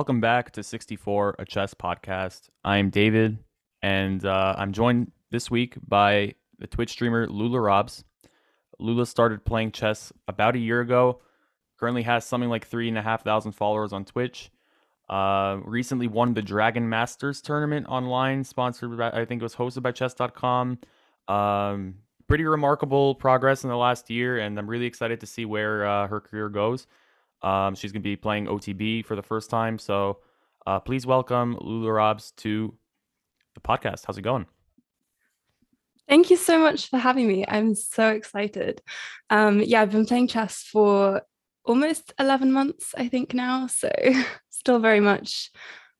Welcome back to 64, a chess podcast. I'm David, and uh, I'm joined this week by the Twitch streamer Lula Robs. Lula started playing chess about a year ago. Currently has something like three and a half thousand followers on Twitch. Uh, recently won the Dragon Masters tournament online, sponsored by I think it was hosted by Chess.com. Um, pretty remarkable progress in the last year, and I'm really excited to see where uh, her career goes. Um, she's going to be playing OTB for the first time, so uh, please welcome Lula Robs to the podcast. How's it going? Thank you so much for having me. I'm so excited. Um, yeah, I've been playing chess for almost 11 months, I think now. So still very much,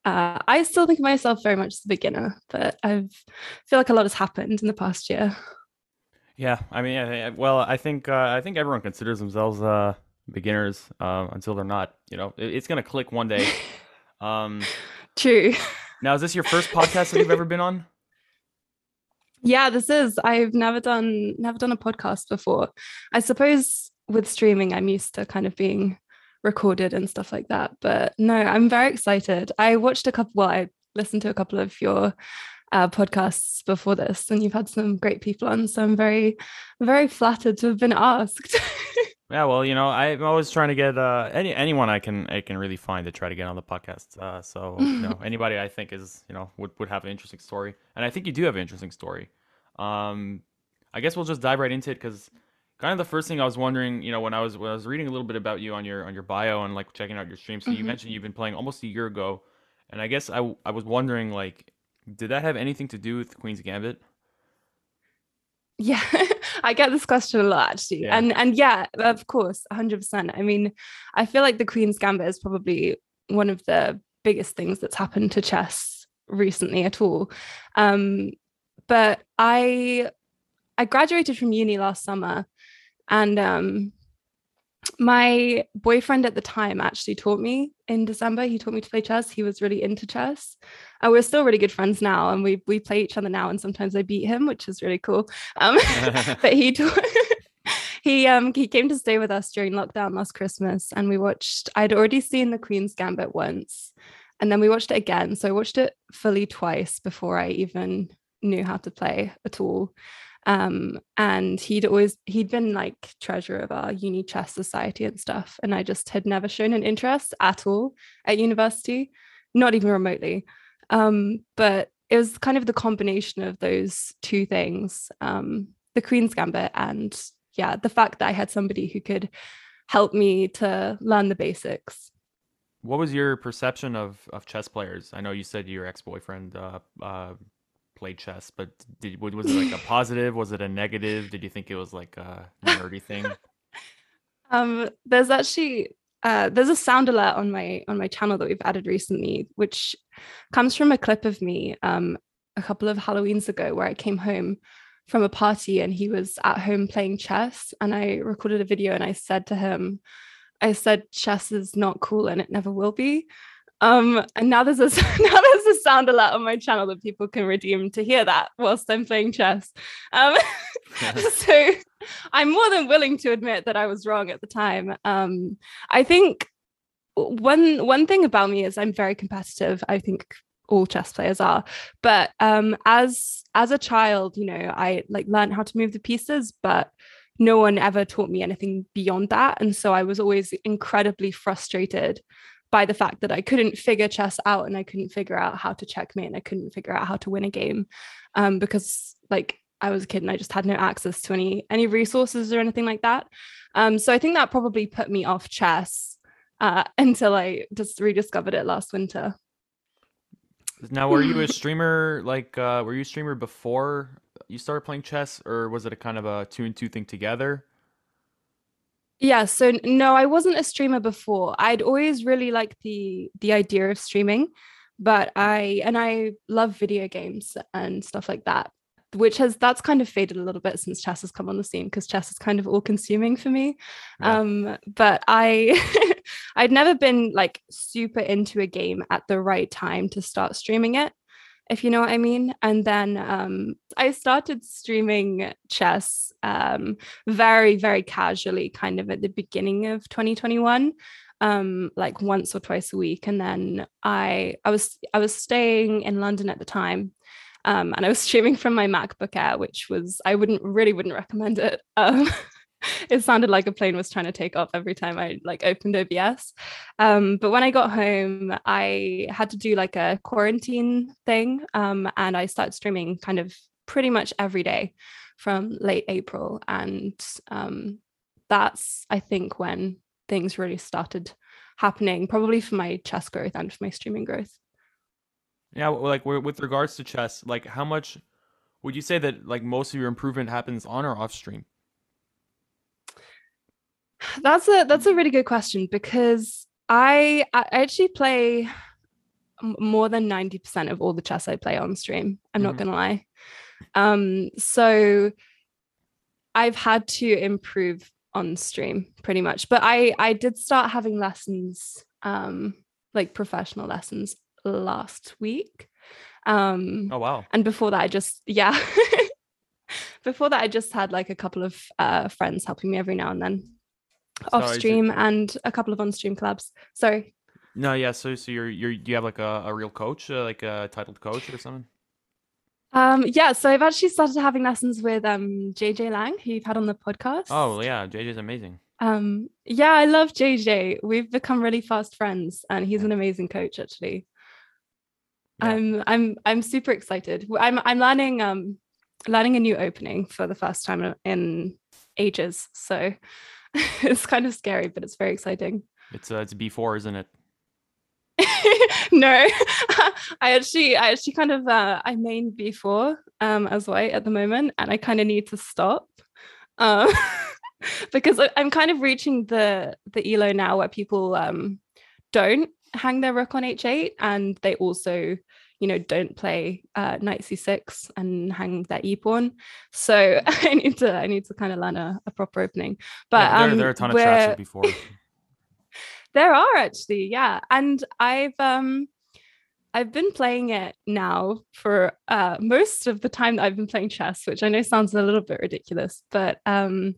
uh, I still think of myself very much as a beginner, but I feel like a lot has happened in the past year. Yeah, I mean, I, well, I think uh, I think everyone considers themselves uh, beginners uh, until they're not. You know, it, it's gonna click one day. Um, True. Now, is this your first podcast that you've ever been on? Yeah, this is. I've never done never done a podcast before. I suppose with streaming, I'm used to kind of being recorded and stuff like that. But no, I'm very excited. I watched a couple. Well, I listened to a couple of your uh, podcasts before this, and you've had some great people on. So I'm very, very flattered to have been asked. yeah, well, you know, I'm always trying to get uh, any anyone I can I can really find to try to get on the podcast. Uh, so you know, anybody I think is you know would would have an interesting story, and I think you do have an interesting story. Um, I guess we'll just dive right into it because kind of the first thing I was wondering, you know, when I was when I was reading a little bit about you on your on your bio and like checking out your stream. So mm-hmm. you mentioned you've been playing almost a year ago, and I guess I I was wondering like, did that have anything to do with Queen's Gambit? Yeah, I get this question a lot actually, yeah. and and yeah, of course, hundred percent. I mean, I feel like the Queen's Gambit is probably one of the biggest things that's happened to chess recently at all. Um, but I I graduated from uni last summer and um, my boyfriend at the time actually taught me in December. He taught me to play chess. He was really into chess. And we're still really good friends now. And we we play each other now. And sometimes I beat him, which is really cool. Um, but he taught he um he came to stay with us during lockdown last Christmas and we watched I'd already seen the Queen's Gambit once and then we watched it again. So I watched it fully twice before I even knew how to play at all um, and he'd always he'd been like treasurer of our uni chess society and stuff and i just had never shown an interest at all at university not even remotely. Um, but it was kind of the combination of those two things um, the queen's gambit and yeah the fact that i had somebody who could help me to learn the basics. What was your perception of of chess players? I know you said your ex-boyfriend uh, uh, play chess, but did was it like a positive? Was it a negative? Did you think it was like a nerdy thing? Um, there's actually uh, there's a sound alert on my on my channel that we've added recently, which comes from a clip of me um, a couple of Halloweens ago where I came home from a party and he was at home playing chess, and I recorded a video and I said to him, I said chess is not cool and it never will be. Um, and now there's a now there's a sound alert on my channel that people can redeem to hear that whilst I'm playing chess. Um, so I'm more than willing to admit that I was wrong at the time. Um, I think one one thing about me is I'm very competitive. I think all chess players are but um as as a child you know i like learned how to move the pieces but no one ever taught me anything beyond that and so i was always incredibly frustrated by the fact that I couldn't figure chess out and I couldn't figure out how to checkmate and I couldn't figure out how to win a game um, because like I was a kid and I just had no access to any any resources or anything like that. Um, so I think that probably put me off chess uh, until I just rediscovered it last winter. Now, were you a streamer? Like, uh, were you a streamer before you started playing chess, or was it a kind of a two and two thing together? Yeah, so no, I wasn't a streamer before. I'd always really liked the the idea of streaming, but I and I love video games and stuff like that, which has that's kind of faded a little bit since chess has come on the scene because chess is kind of all consuming for me. Yeah. Um, but I I'd never been like super into a game at the right time to start streaming it if you know what I mean. And then um, I started streaming chess um, very, very casually, kind of at the beginning of 2021. um like once or twice a week and then i i was i was staying in london at the time um and i was streaming from my macbook air which was i wouldn't really wouldn't recommend it um it sounded like a plane was trying to take off every time I like opened OBS. Um, but when I got home, I had to do like a quarantine thing, um, and I started streaming kind of pretty much every day from late April, and um, that's I think when things really started happening, probably for my chess growth and for my streaming growth. Yeah, like with regards to chess, like how much would you say that like most of your improvement happens on or off stream? That's a that's a really good question because I I actually play more than 90% of all the chess I play on stream. I'm mm-hmm. not gonna lie. Um, so I've had to improve on stream pretty much. But I I did start having lessons, um, like professional lessons last week. Um oh wow. And before that I just yeah. before that I just had like a couple of uh friends helping me every now and then off stream and a couple of on stream clubs. Sorry. No, yeah. So, so you're you're do you have like a, a real coach, uh, like a titled coach or something? Um, yeah. So I've actually started having lessons with um JJ Lang, who you've had on the podcast. Oh yeah, JJ's amazing. Um, yeah, I love JJ. We've become really fast friends, and he's an amazing coach. Actually, yeah. I'm I'm I'm super excited. I'm I'm learning um learning a new opening for the first time in ages. So it's kind of scary, but it's very exciting. It's uh, it's B4, isn't it? no, I actually, I actually kind of, uh, I main B4 um, as white at the moment, and I kind of need to stop um, because I'm kind of reaching the the elo now where people um, don't hang their rook on h8, and they also you know don't play uh, knight c6 and hang that e pawn so i need to i need to kind of learn a, a proper opening. But yeah, there, um, there, are a ton of chats before. There are actually yeah. And i've um I've been playing it now for uh, most of the time that I've been playing chess, which I know sounds a little bit ridiculous, but um,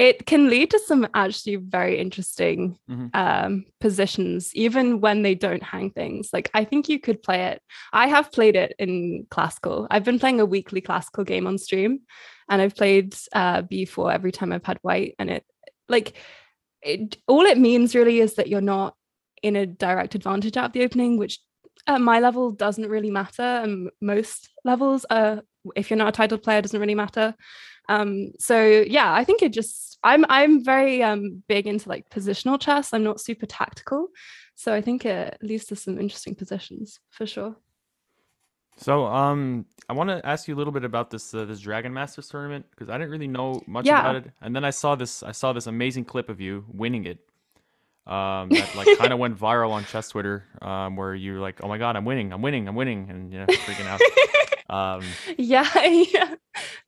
it can lead to some actually very interesting mm-hmm. um, positions, even when they don't hang things. Like, I think you could play it. I have played it in classical. I've been playing a weekly classical game on stream, and I've played uh, b4 every time I've had white. And it, like, it, all it means really is that you're not in a direct advantage out of the opening, which at my level doesn't really matter. And most levels, uh, if you're not a title player, doesn't really matter. Um, so yeah, I think it just I'm I'm very um big into like positional chess. I'm not super tactical. So I think it leads to some interesting positions for sure. So um I want to ask you a little bit about this uh, this Dragon Masters tournament because I didn't really know much yeah. about it. And then I saw this I saw this amazing clip of you winning it. Um that like kind of went viral on chess Twitter um where you're like, "Oh my god, I'm winning. I'm winning. I'm winning." And you know, freaking out. Um, yeah, yeah.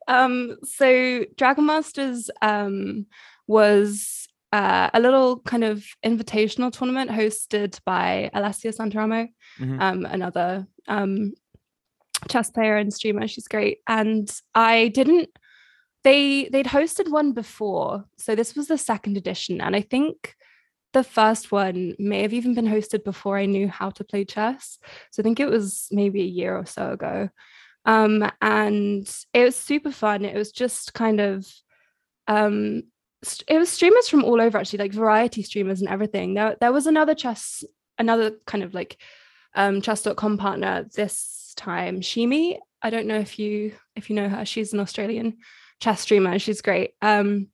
Um, so Dragon Masters um, was uh, a little kind of invitational tournament hosted by Alessia Santeramo, mm-hmm. um, another um, chess player and streamer. She's great. And I didn't. They they'd hosted one before, so this was the second edition, and I think the first one may have even been hosted before I knew how to play chess. So I think it was maybe a year or so ago. Um, and it was super fun. It was just kind of um it was streamers from all over actually, like variety streamers and everything. There, there was another chess, another kind of like um chess.com partner this time, Shimi. I don't know if you if you know her. She's an Australian chess streamer. She's great. Um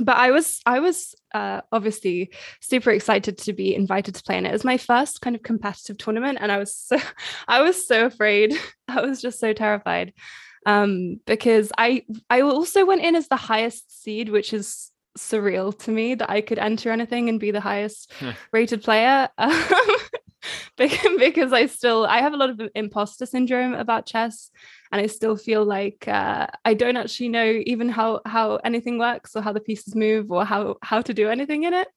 but I was I was uh, obviously super excited to be invited to play in it. It was my first kind of competitive tournament, and I was so I was so afraid. I was just so terrified um, because I I also went in as the highest seed, which is surreal to me that I could enter anything and be the highest rated player. because I still I have a lot of imposter syndrome about chess and I still feel like uh, I don't actually know even how how anything works or how the pieces move or how how to do anything in it.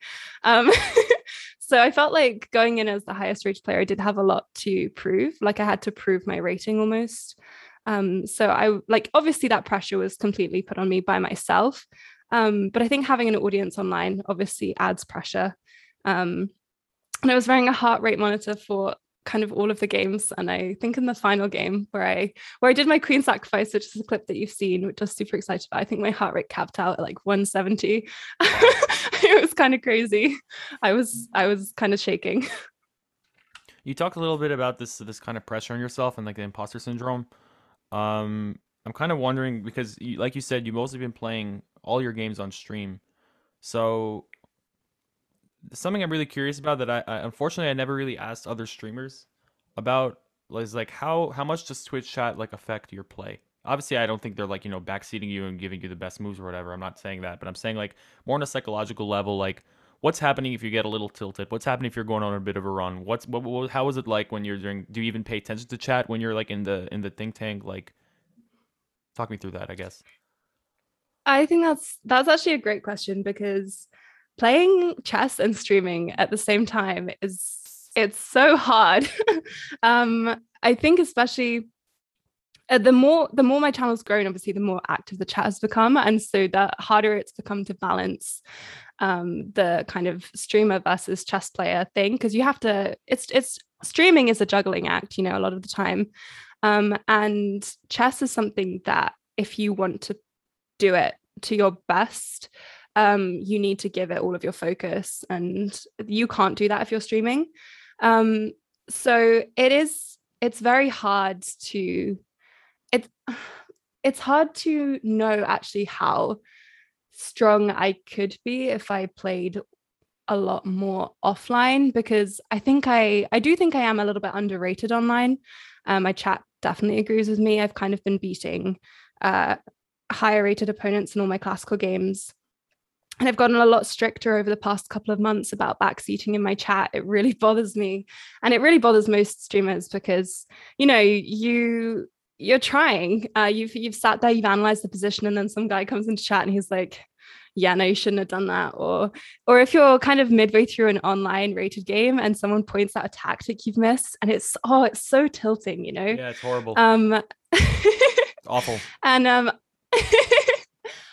Um, so I felt like going in as the highest rated player, I did have a lot to prove. Like I had to prove my rating almost. Um, so I like obviously that pressure was completely put on me by myself. Um, but I think having an audience online obviously adds pressure Um, and I was wearing a heart rate monitor for kind of all of the games. And I think in the final game where I where I did my queen sacrifice, which is a clip that you've seen, which I was super excited about. I think my heart rate capped out at like 170. it was kind of crazy. I was I was kind of shaking. You talked a little bit about this this kind of pressure on yourself and like the imposter syndrome. Um, I'm kind of wondering because, you, like you said, you've mostly been playing all your games on stream. So something I'm really curious about that I, I unfortunately I never really asked other streamers about is like how how much does Twitch chat like affect your play? Obviously, I don't think they're like you know backseating you and giving you the best moves or whatever. I'm not saying that, but I'm saying like more on a psychological level, like what's happening if you get a little tilted? What's happening if you're going on a bit of a run? What's what, what how is it like when you're doing? Do you even pay attention to chat when you're like in the in the think tank? Like, talk me through that, I guess. I think that's that's actually a great question because playing chess and streaming at the same time is it's so hard. um, I think especially uh, the more the more my channel's grown, obviously, the more active the chat has become, and so the harder it's become to balance um, the kind of streamer versus chess player thing because you have to. It's it's streaming is a juggling act, you know, a lot of the time, um, and chess is something that if you want to do it to your best um, you need to give it all of your focus and you can't do that if you're streaming. Um, so it is it's very hard to it's it's hard to know actually how strong i could be if i played a lot more offline because i think i i do think i am a little bit underrated online. Um, my chat definitely agrees with me. I've kind of been beating uh, higher rated opponents in all my classical games and I've gotten a lot stricter over the past couple of months about backseating in my chat. It really bothers me. And it really bothers most streamers because, you know, you you're trying. Uh, you've you've sat there, you've analyzed the position, and then some guy comes into chat and he's like, yeah, no, you shouldn't have done that. Or or if you're kind of midway through an online rated game and someone points out a tactic you've missed, and it's oh, it's so tilting, you know? Yeah, it's horrible. Um awful. And um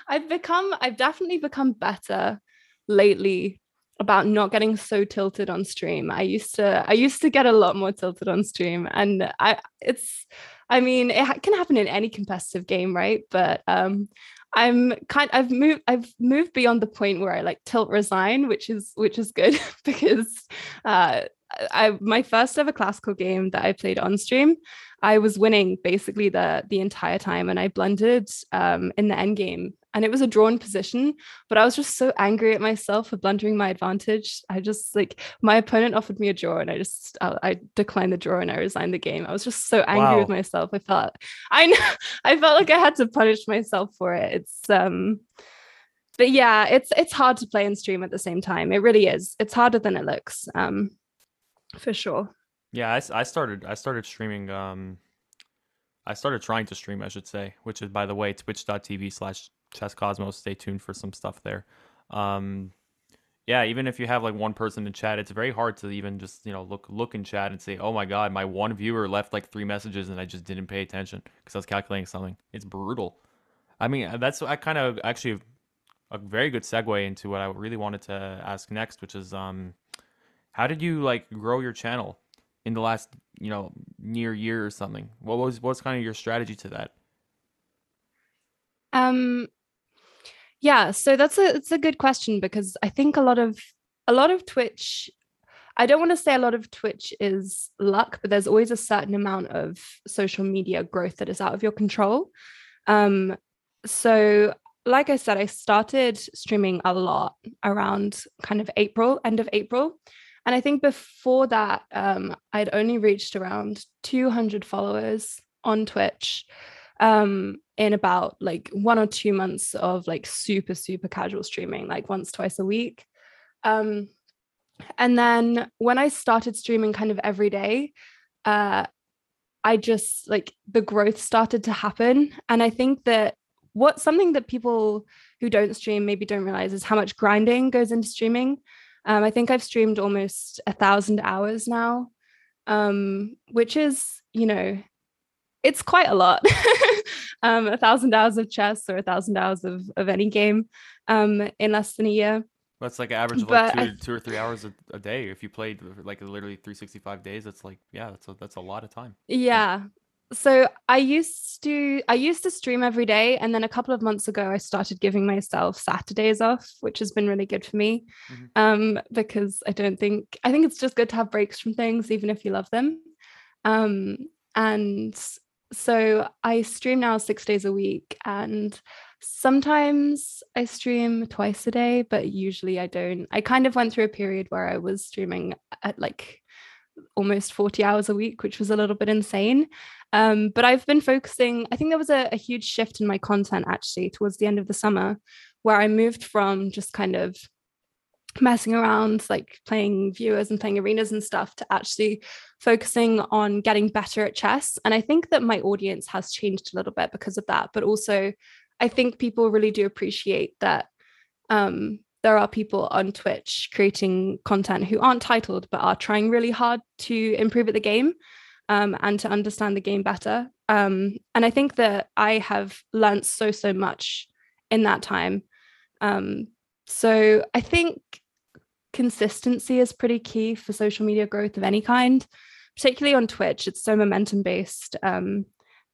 I've become, I've definitely become better lately about not getting so tilted on stream. I used to, I used to get a lot more tilted on stream, and I, it's, I mean, it can happen in any competitive game, right? But um, I'm kind, I've moved, I've moved beyond the point where I like tilt resign, which is, which is good because uh, I my first ever classical game that I played on stream, I was winning basically the the entire time, and I blundered um, in the end game, and it was a drawn position. But I was just so angry at myself for blundering my advantage. I just like my opponent offered me a draw, and I just I, I declined the draw and I resigned the game. I was just so angry wow. with myself. I felt I know I felt like I had to punish myself for it. It's um but yeah, it's it's hard to play and stream at the same time. It really is. It's harder than it looks. Um, for sure. Yeah, I, I started I started streaming. Um, I started trying to stream, I should say, which is by the way, twitch.tv slash chess cosmos. Stay tuned for some stuff there. Um, yeah, even if you have like one person in chat, it's very hard to even just you know look look in chat and say, oh my god, my one viewer left like three messages and I just didn't pay attention because I was calculating something. It's brutal. I mean, that's I kind of actually a very good segue into what I really wanted to ask next, which is um how did you like grow your channel in the last, you know, near year or something? What was what's kind of your strategy to that? Um yeah, so that's a it's a good question because I think a lot of a lot of Twitch I don't want to say a lot of Twitch is luck, but there's always a certain amount of social media growth that is out of your control. Um, so, like I said, I started streaming a lot around kind of April, end of April. And I think before that, um, I'd only reached around 200 followers on Twitch um, in about like one or two months of like super, super casual streaming, like once, twice a week. Um, and then when I started streaming kind of every day, uh, I just like the growth started to happen. And I think that what something that people who don't stream maybe don't realize is how much grinding goes into streaming. Um, I think I've streamed almost a thousand hours now, um, which is, you know, it's quite a lot. um, a thousand hours of chess or a thousand hours of, of any game um, in less than a year. That's like an average of like two, two or three hours a, a, day. If you played like literally 365 days, that's like yeah, that's a, that's a lot of time. Yeah. So I used to I used to stream every day, and then a couple of months ago I started giving myself Saturdays off, which has been really good for me. Mm-hmm. Um, because I don't think I think it's just good to have breaks from things, even if you love them. Um, and so I stream now six days a week, and sometimes I stream twice a day, but usually I don't. I kind of went through a period where I was streaming at like almost 40 hours a week, which was a little bit insane. Um, but I've been focusing, I think there was a, a huge shift in my content actually towards the end of the summer, where I moved from just kind of messing around, like playing viewers and playing arenas and stuff, to actually focusing on getting better at chess. And I think that my audience has changed a little bit because of that. But also, I think people really do appreciate that um, there are people on Twitch creating content who aren't titled but are trying really hard to improve at the game um, and to understand the game better. Um, and I think that I have learned so so much in that time. Um, so I think consistency is pretty key for social media growth of any kind, particularly on Twitch. It's so momentum based um,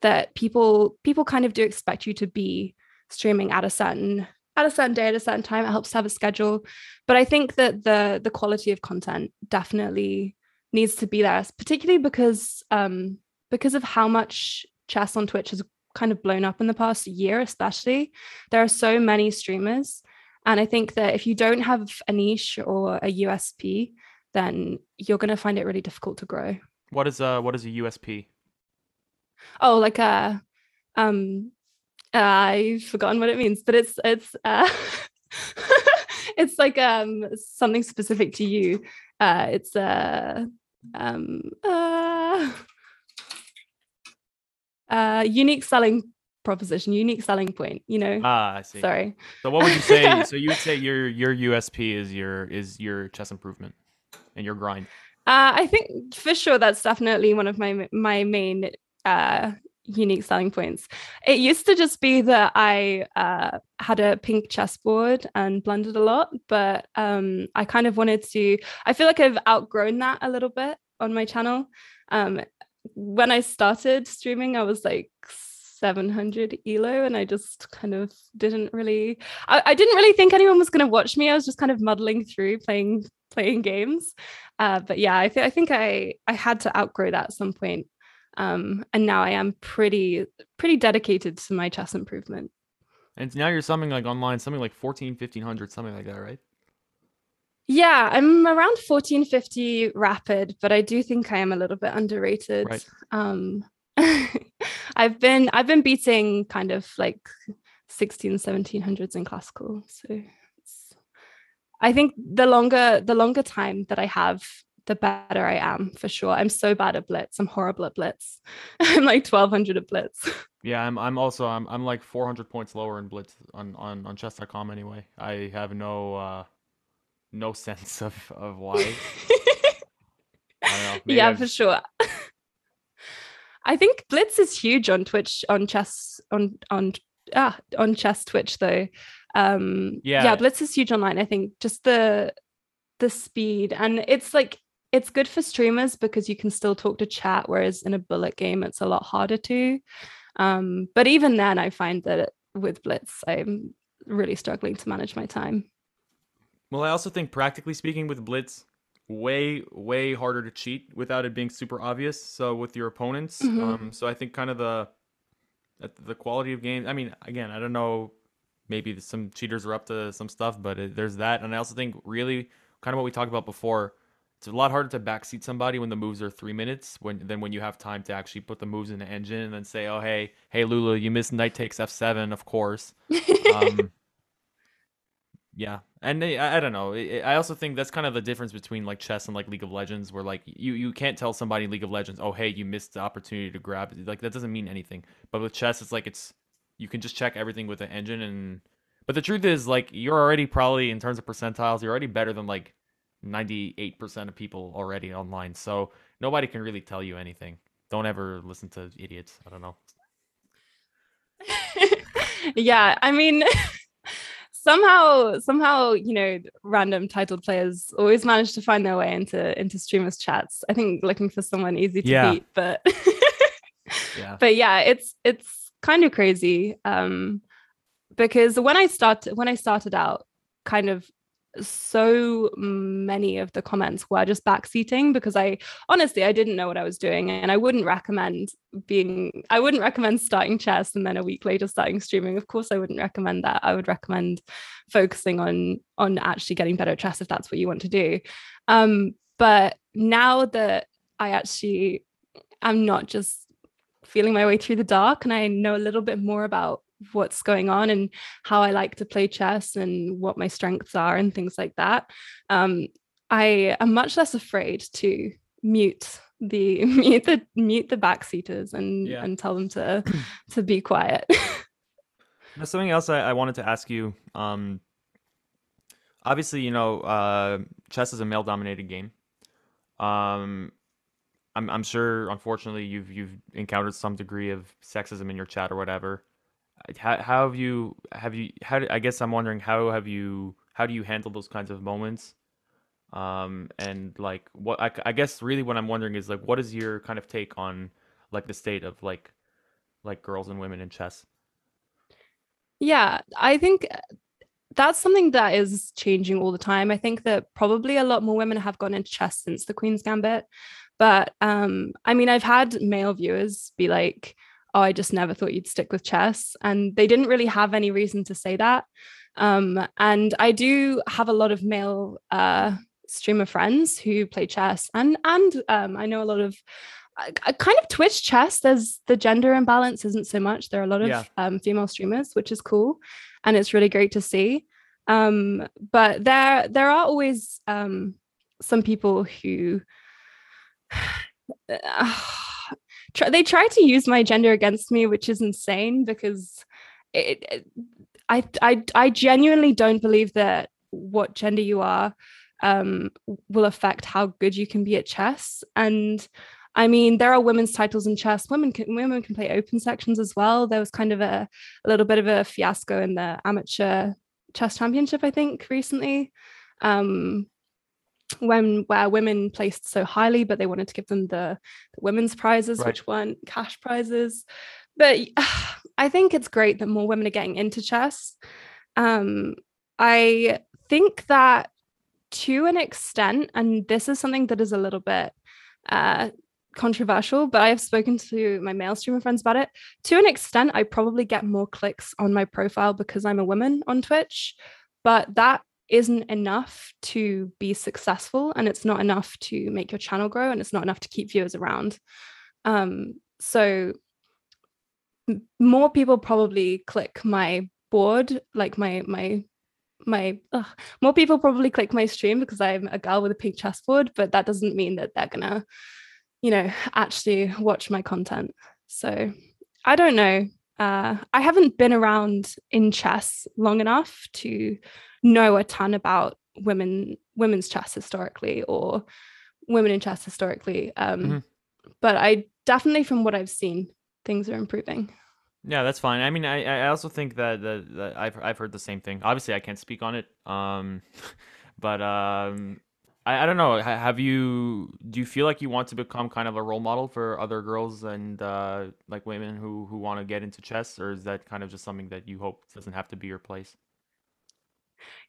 that people people kind of do expect you to be streaming at a certain at a certain day at a certain time. It helps to have a schedule, but I think that the the quality of content definitely needs to be there, particularly because um, because of how much chess on Twitch has kind of blown up in the past year, especially. There are so many streamers and I think that if you don't have a niche or a USP, then you're going to find it really difficult to grow. What is a what is a USP? Oh, like a um I've forgotten what it means, but it's it's uh it's like um something specific to you. Uh it's uh um uh uh unique selling proposition, unique selling point, you know? Ah, I see. Sorry. So what would you say? so you would say your your USP is your is your chess improvement and your grind. Uh, I think for sure that's definitely one of my my main uh, unique selling points. It used to just be that I uh, had a pink chessboard and blundered a lot, but um, I kind of wanted to. I feel like I've outgrown that a little bit on my channel. Um, when I started streaming, I was like 700 elo and i just kind of didn't really i, I didn't really think anyone was going to watch me. I was just kind of muddling through playing playing games. Uh, but yeah I, th- I think i i had to outgrow that at some point. Um, and now i am pretty pretty dedicated to my chess improvement. And now you're something like online something like 14 1500 something like that right? Yeah, I'm around 1450 rapid, but I do think I am a little bit underrated. Right. Um, I've been I've been beating kind of like 16 1700s in classical so I think the longer the longer time that I have the better I am for sure. I'm so bad at blitz. I'm horrible at blitz. I'm like 1200 at blitz. Yeah, I'm I'm also I'm I'm like 400 points lower in blitz on on on chess.com anyway. I have no uh no sense of of why. yeah, I've... for sure. I think Blitz is huge on Twitch on chess on on ah on chess Twitch though. Um yeah. yeah, Blitz is huge online. I think just the the speed and it's like it's good for streamers because you can still talk to chat whereas in a bullet game it's a lot harder to. Um but even then I find that with Blitz I'm really struggling to manage my time. Well, I also think practically speaking with Blitz way way harder to cheat without it being super obvious so with your opponents mm-hmm. um so i think kind of the the quality of game i mean again i don't know maybe some cheaters are up to some stuff but it, there's that and i also think really kind of what we talked about before it's a lot harder to backseat somebody when the moves are three minutes when than when you have time to actually put the moves in the engine and then say oh hey hey lula you missed knight takes f7 of course um yeah, and I, I don't know. I also think that's kind of the difference between like chess and like League of Legends, where like you you can't tell somebody in League of Legends, oh hey, you missed the opportunity to grab it. Like that doesn't mean anything. But with chess, it's like it's you can just check everything with the engine, and but the truth is like you're already probably in terms of percentiles, you're already better than like ninety eight percent of people already online. So nobody can really tell you anything. Don't ever listen to idiots. I don't know. yeah, I mean. somehow somehow you know random titled players always manage to find their way into into streamers chats i think looking for someone easy to yeah. beat but yeah but yeah it's it's kind of crazy um because when i started when i started out kind of so many of the comments were just backseating because I honestly I didn't know what I was doing and I wouldn't recommend being I wouldn't recommend starting chess and then a week later starting streaming. Of course I wouldn't recommend that. I would recommend focusing on on actually getting better at chess if that's what you want to do. Um, but now that I actually am not just feeling my way through the dark and I know a little bit more about what's going on and how I like to play chess and what my strengths are and things like that. Um, I am much less afraid to mute the mute the mute the backseaters and yeah. and tell them to to be quiet. now, something else I, I, wanted to ask you. Um, obviously, you know, uh, chess is a male dominated game. Um, I'm I'm sure, unfortunately, you've you've encountered some degree of sexism in your chat or whatever how, how have you have you how I guess I'm wondering how have you how do you handle those kinds of moments um and like what I, I guess really what I'm wondering is like what is your kind of take on like the state of like like girls and women in chess yeah I think uh, that's something that is changing all the time. I think that probably a lot more women have gone into chess since the Queen's Gambit. But um, I mean, I've had male viewers be like, oh, I just never thought you'd stick with chess. And they didn't really have any reason to say that. Um, and I do have a lot of male uh, streamer friends who play chess, and and um, I know a lot of uh, kind of Twitch chess. There's the gender imbalance isn't so much. There are a lot of yeah. um, female streamers, which is cool, and it's really great to see. Um, but there there are always um, some people who. Uh, try, they try to use my gender against me, which is insane because it, it, I, I, I genuinely don't believe that what gender you are um, will affect how good you can be at chess. And I mean, there are women's titles in chess. Women can women can play open sections as well. There was kind of a, a little bit of a fiasco in the amateur chess championship, I think, recently. Um, when where women placed so highly, but they wanted to give them the, the women's prizes, right. which weren't cash prizes. But uh, I think it's great that more women are getting into chess. Um, I think that to an extent, and this is something that is a little bit uh, controversial, but I have spoken to my male streamer friends about it. To an extent, I probably get more clicks on my profile because I'm a woman on Twitch, but that isn't enough to be successful and it's not enough to make your channel grow and it's not enough to keep viewers around. Um, so more people probably click my board like my my my ugh, more people probably click my stream because i'm a girl with a pink chessboard but that doesn't mean that they're gonna you know actually watch my content. So i don't know. Uh, i haven't been around in chess long enough to know a ton about women women's chess historically or women in chess historically um, mm-hmm. but i definitely from what i've seen things are improving. Yeah that's fine. I mean i i also think that, that, that i've i've heard the same thing. Obviously i can't speak on it um but um I, I don't know. Have you do you feel like you want to become kind of a role model for other girls and uh like women who who want to get into chess or is that kind of just something that you hope doesn't have to be your place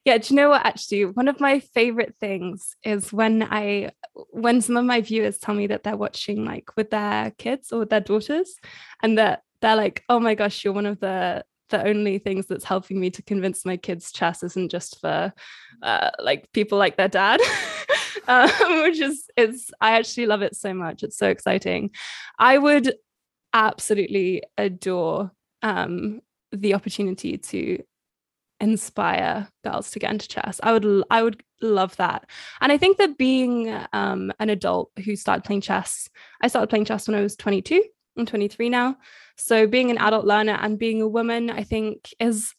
yeah, do you know what actually one of my favorite things is when I when some of my viewers tell me that they're watching like with their kids or with their daughters and that they're like, "Oh my gosh, you're one of the the only things that's helping me to convince my kids chess isn't just for uh, like people like their dad. Um, which is it's i actually love it so much. It's so exciting. I would absolutely adore um, the opportunity to inspire girls to get into chess. I would I would love that. And I think that being um, an adult who started playing chess, I started playing chess when I was 22. I'm 23 now. So being an adult learner and being a woman, I think is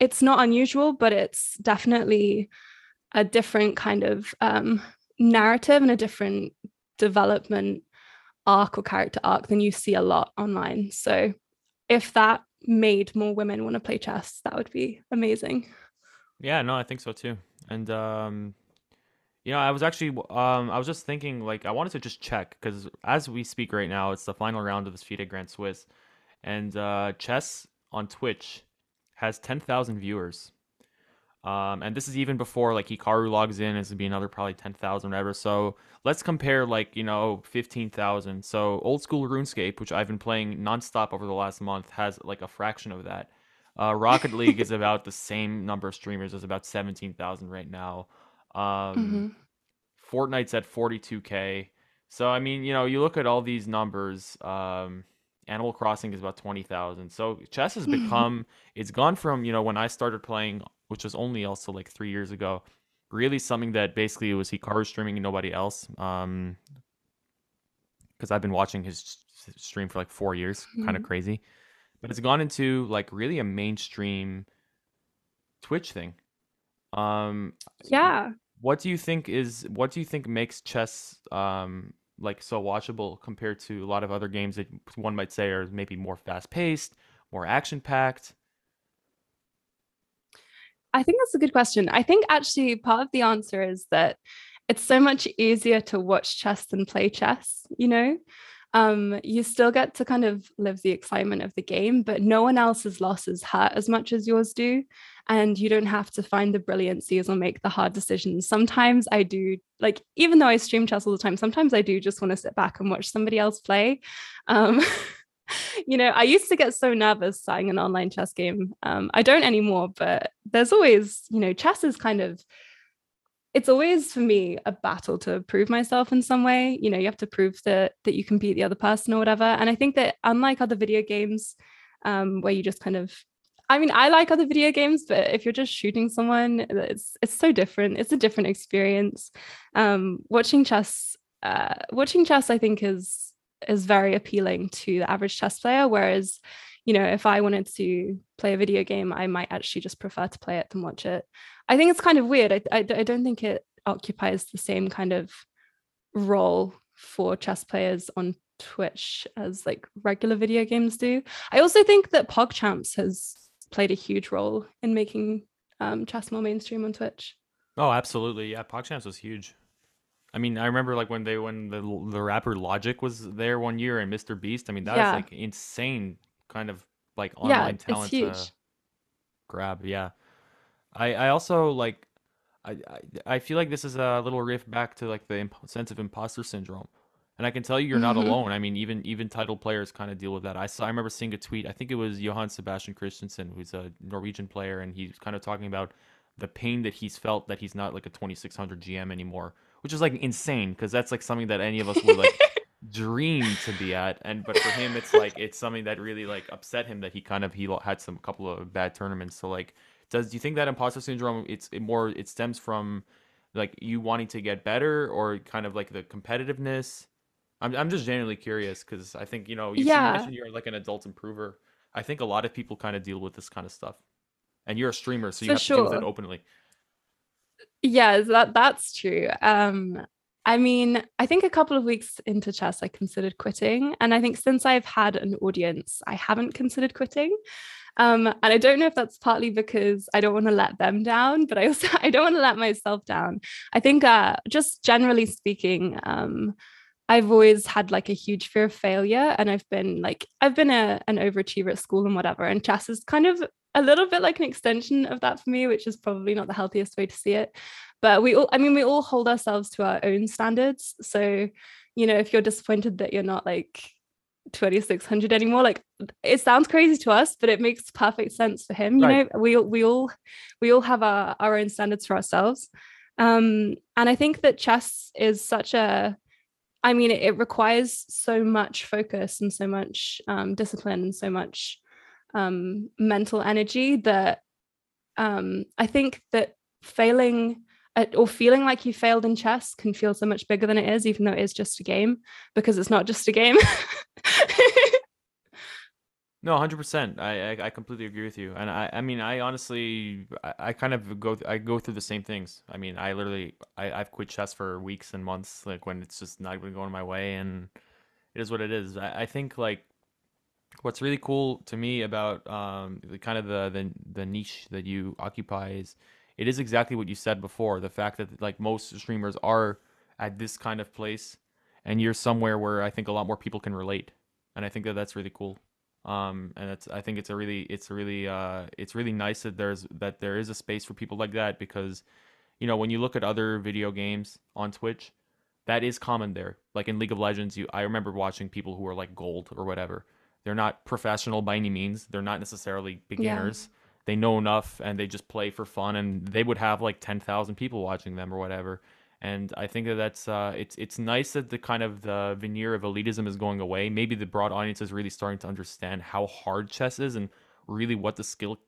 it's not unusual, but it's definitely a different kind of um, narrative and a different development arc or character arc than you see a lot online. So if that made more women want to play chess, that would be amazing. Yeah, no, I think so too. And um, you know, I was actually um, I was just thinking like I wanted to just check because as we speak right now, it's the final round of this FIDE Grand Swiss, and uh, chess on Twitch has ten thousand viewers. Um, and this is even before like Hikaru logs in. This would be another probably ten thousand whatever. So let's compare like you know fifteen thousand. So old school RuneScape, which I've been playing nonstop over the last month, has like a fraction of that. Uh, Rocket League is about the same number of streamers. It's about seventeen thousand right now. Um, mm-hmm. Fortnite's at forty two k. So I mean, you know, you look at all these numbers. Um, Animal Crossing is about twenty thousand. So chess has become. it's gone from you know when I started playing which was only also like three years ago. Really, something that basically was Hikaru streaming and nobody else. Um, because I've been watching his stream for like four years, mm-hmm. kind of crazy. But it's gone into like really a mainstream Twitch thing. Um, yeah. What do you think is what do you think makes chess um like so watchable compared to a lot of other games that one might say are maybe more fast paced, more action packed? I think that's a good question. I think actually part of the answer is that it's so much easier to watch chess than play chess, you know? Um, you still get to kind of live the excitement of the game, but no one else's losses hurt as much as yours do. And you don't have to find the brilliancies or make the hard decisions. Sometimes I do, like, even though I stream chess all the time, sometimes I do just want to sit back and watch somebody else play. Um, you know, I used to get so nervous starting an online chess game. Um, I don't anymore, but there's always, you know, chess is kind of it's always for me a battle to prove myself in some way. You know, you have to prove that that you can beat the other person or whatever. And I think that unlike other video games, um, where you just kind of I mean, I like other video games, but if you're just shooting someone, it's it's so different. It's a different experience. Um, watching chess, uh, watching chess, I think is is very appealing to the average chess player. Whereas, you know, if I wanted to play a video game, I might actually just prefer to play it than watch it. I think it's kind of weird. I, I, I don't think it occupies the same kind of role for chess players on Twitch as like regular video games do. I also think that PogChamps has played a huge role in making um, chess more mainstream on Twitch. Oh, absolutely. Yeah, PogChamps was huge. I mean, I remember like when they when the the rapper Logic was there one year and Mr. Beast. I mean, that yeah. was like insane kind of like online yeah, talent to grab. Yeah. I I also like I, I I feel like this is a little riff back to like the imp- sense of imposter syndrome. And I can tell you, you're not mm-hmm. alone. I mean, even even title players kind of deal with that. I saw, I remember seeing a tweet. I think it was Johan Sebastian Christiansen, who's a Norwegian player, and he's kind of talking about the pain that he's felt that he's not like a 2600 GM anymore, which is like insane because that's like something that any of us would like dream to be at and but for him it's like it's something that really like upset him that he kind of he had some couple of bad tournaments so like does do you think that imposter syndrome it's it more it stems from like you wanting to get better or kind of like the competitiveness? I'm, I'm just genuinely curious because i think you know you, yeah. mentioned you're like an adult improver. I think a lot of people kind of deal with this kind of stuff. And you're a streamer so you for have to deal with it openly yeah that that's true um I mean, I think a couple of weeks into chess, I considered quitting. And I think since I've had an audience, I haven't considered quitting. Um, and I don't know if that's partly because I don't want to let them down, but I also I don't want to let myself down. I think uh, just generally speaking, um, I've always had like a huge fear of failure, and I've been like I've been a, an overachiever at school and whatever. And chess is kind of a little bit like an extension of that for me, which is probably not the healthiest way to see it. But we all i mean we all hold ourselves to our own standards. So you know if you're disappointed that you're not like 2600 anymore like it sounds crazy to us but it makes perfect sense for him you right. know? We we all we all have our, our own standards for ourselves. Um and i think that chess is such a i mean it, it requires so much focus and so much um, discipline and so much um, mental energy that um, i think that failing or feeling like you failed in chess can feel so much bigger than it is, even though it is just a game, because it's not just a game. no, hundred percent. I, I, I completely agree with you, and I I mean I honestly I, I kind of go I go through the same things. I mean I literally I I've quit chess for weeks and months, like when it's just not even going my way, and it is what it is. I, I think like what's really cool to me about um the kind of the the, the niche that you occupy is it is exactly what you said before. The fact that like most streamers are at this kind of place, and you're somewhere where I think a lot more people can relate, and I think that that's really cool. Um, and it's I think it's a really it's really uh it's really nice that there's that there is a space for people like that because, you know, when you look at other video games on Twitch, that is common there. Like in League of Legends, you I remember watching people who are like gold or whatever. They're not professional by any means. They're not necessarily beginners. Yeah. They know enough and they just play for fun and they would have like 10,000 people watching them or whatever. And I think that that's uh, it's it's nice that the kind of the veneer of elitism is going away. Maybe the broad audience is really starting to understand how hard chess is and really what the skill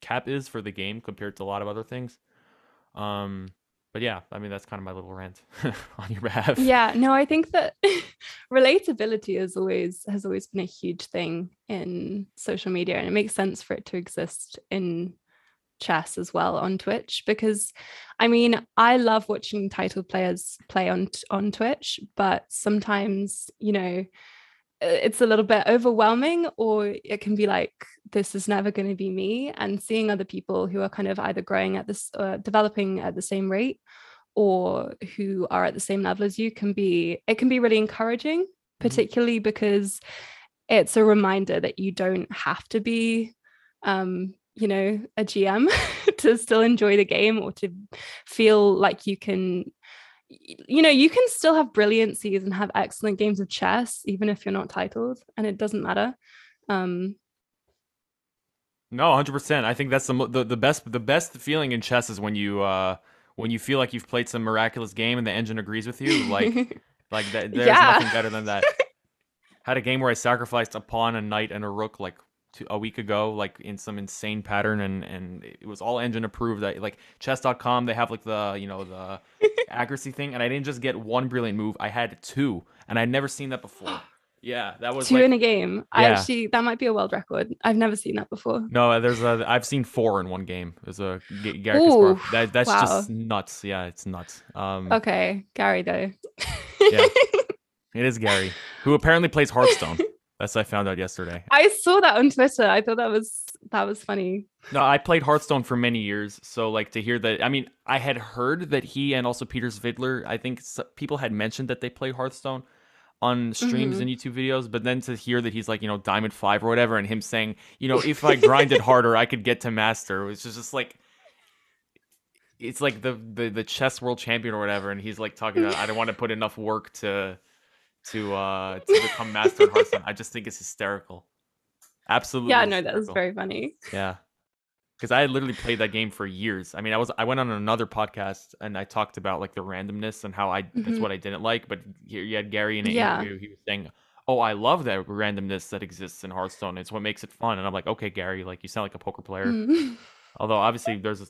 cap is for the game compared to a lot of other things. Um, but yeah, I mean that's kind of my little rant on your behalf. Yeah, no, I think that relatability is always has always been a huge thing in social media, and it makes sense for it to exist in chess as well on Twitch because I mean I love watching title players play on on Twitch, but sometimes you know it's a little bit overwhelming or it can be like this is never going to be me and seeing other people who are kind of either growing at this uh, developing at the same rate or who are at the same level as you can be it can be really encouraging mm-hmm. particularly because it's a reminder that you don't have to be um you know a gm to still enjoy the game or to feel like you can you know, you can still have brilliancies and have excellent games of chess, even if you're not titled, and it doesn't matter. Um, no, hundred percent. I think that's the, the the best the best feeling in chess is when you uh when you feel like you've played some miraculous game and the engine agrees with you. Like like that, there's yeah. nothing better than that. Had a game where I sacrificed a pawn, a knight, and a rook like two, a week ago, like in some insane pattern, and and it was all engine approved. That like chess.com, they have like the you know the accuracy thing, and I didn't just get one brilliant move. I had two, and I'd never seen that before. Yeah, that was two like, in a game. Yeah. I actually that might be a world record. I've never seen that before. No, there's a I've seen four in one game. There's a Gary Ooh, that, that's wow. just nuts. Yeah, it's nuts. Um, okay, Gary though. yeah, it is Gary, who apparently plays Hearthstone. That's I found out yesterday. I saw that on Twitter. I thought that was that was funny. No, I played Hearthstone for many years, so like to hear that. I mean, I had heard that he and also Peter Svidler. I think people had mentioned that they play Hearthstone on streams mm-hmm. and YouTube videos, but then to hear that he's like you know Diamond Five or whatever, and him saying you know if I grinded harder, I could get to Master, which is just like it's like the, the the chess world champion or whatever, and he's like talking about I don't want to put enough work to to uh to become master in Hearthstone. I just think it's hysterical. Absolutely. Yeah, no, that was very funny. Yeah. Because I had literally played that game for years. I mean, I was I went on another podcast and I talked about like the randomness and how I mm-hmm. that's what I didn't like. But here you had Gary in an yeah. interview. He was saying, "Oh, I love that randomness that exists in Hearthstone. It's what makes it fun." And I'm like, "Okay, Gary, like you sound like a poker player." Mm-hmm. Although obviously there's, you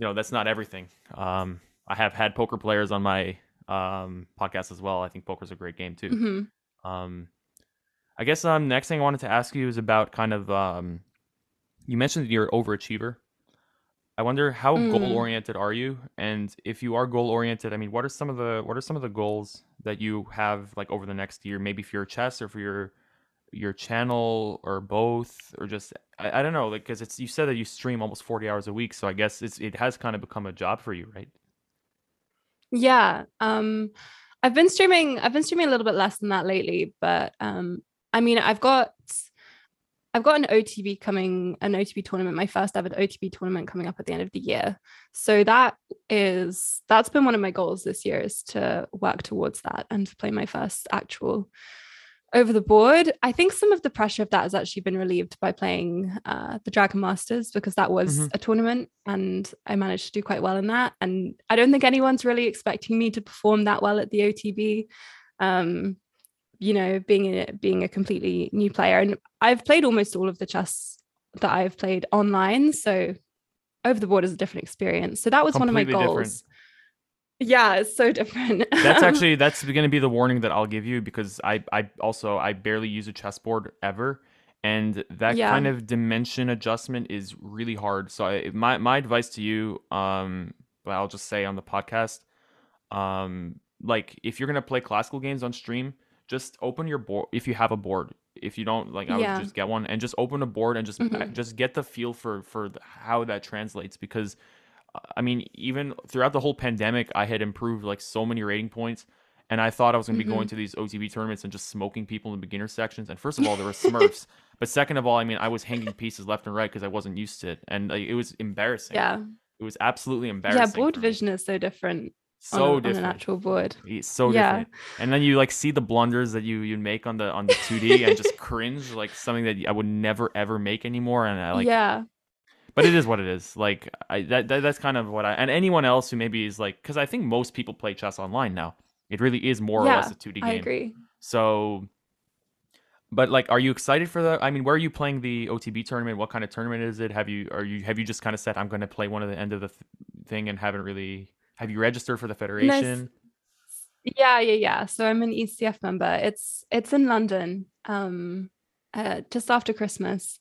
know, that's not everything. Um, I have had poker players on my um, podcast as well. I think poker's a great game too. Mm-hmm. Um, I guess um, next thing I wanted to ask you is about kind of um, you mentioned that you're an overachiever. I wonder how mm. goal oriented are you, and if you are goal oriented, I mean, what are some of the what are some of the goals that you have like over the next year? Maybe for your chess or for your your channel or both, or just I, I don't know, like because it's you said that you stream almost forty hours a week, so I guess it's it has kind of become a job for you, right? Yeah. Um I've been streaming I've been streaming a little bit less than that lately, but um I mean I've got I've got an OTB coming, an OTB tournament, my first ever OTB tournament coming up at the end of the year. So that is that's been one of my goals this year is to work towards that and to play my first actual over the board. I think some of the pressure of that has actually been relieved by playing uh, the Dragon Masters because that was mm-hmm. a tournament and I managed to do quite well in that. And I don't think anyone's really expecting me to perform that well at the OTB. Um, you know, being a, being a completely new player, and I've played almost all of the chess that I've played online, so over the board is a different experience. So that was Completely one of my goals. Different yeah it's so different that's actually that's going to be the warning that i'll give you because i i also i barely use a chessboard ever and that yeah. kind of dimension adjustment is really hard so I, my my advice to you um but i'll just say on the podcast um like if you're going to play classical games on stream just open your board if you have a board if you don't like i yeah. would just get one and just open a board and just mm-hmm. just get the feel for for how that translates because I mean, even throughout the whole pandemic, I had improved like so many rating points, and I thought I was going to be Mhm. going to these OTB tournaments and just smoking people in the beginner sections. And first of all, there were Smurfs, but second of all, I mean, I was hanging pieces left and right because I wasn't used to it, and like, it was embarrassing. Yeah. it was absolutely embarrassing. Yeah, board vision is so different so on different. an actual board. It's so Yeah. different. And then you like see the blunders that you you make on the on the 2D and just cringe like something that I would never ever make anymore. And I like yeah. but it is what it is. Like I that, that that's kind of what I and anyone else who maybe is like because I think most people play chess online now. It really is more or less a 2D game. I agree. So but like are you excited for the I mean where are you playing the OTB tournament? What kind of tournament is it? Have you are you have you just kind of said I'm going to play one at the end of the th- thing and haven't really have you registered for the federation? Yeah, yeah, yeah. So I'm an ECF member. It's it's in London, um, uh, just after Christmas.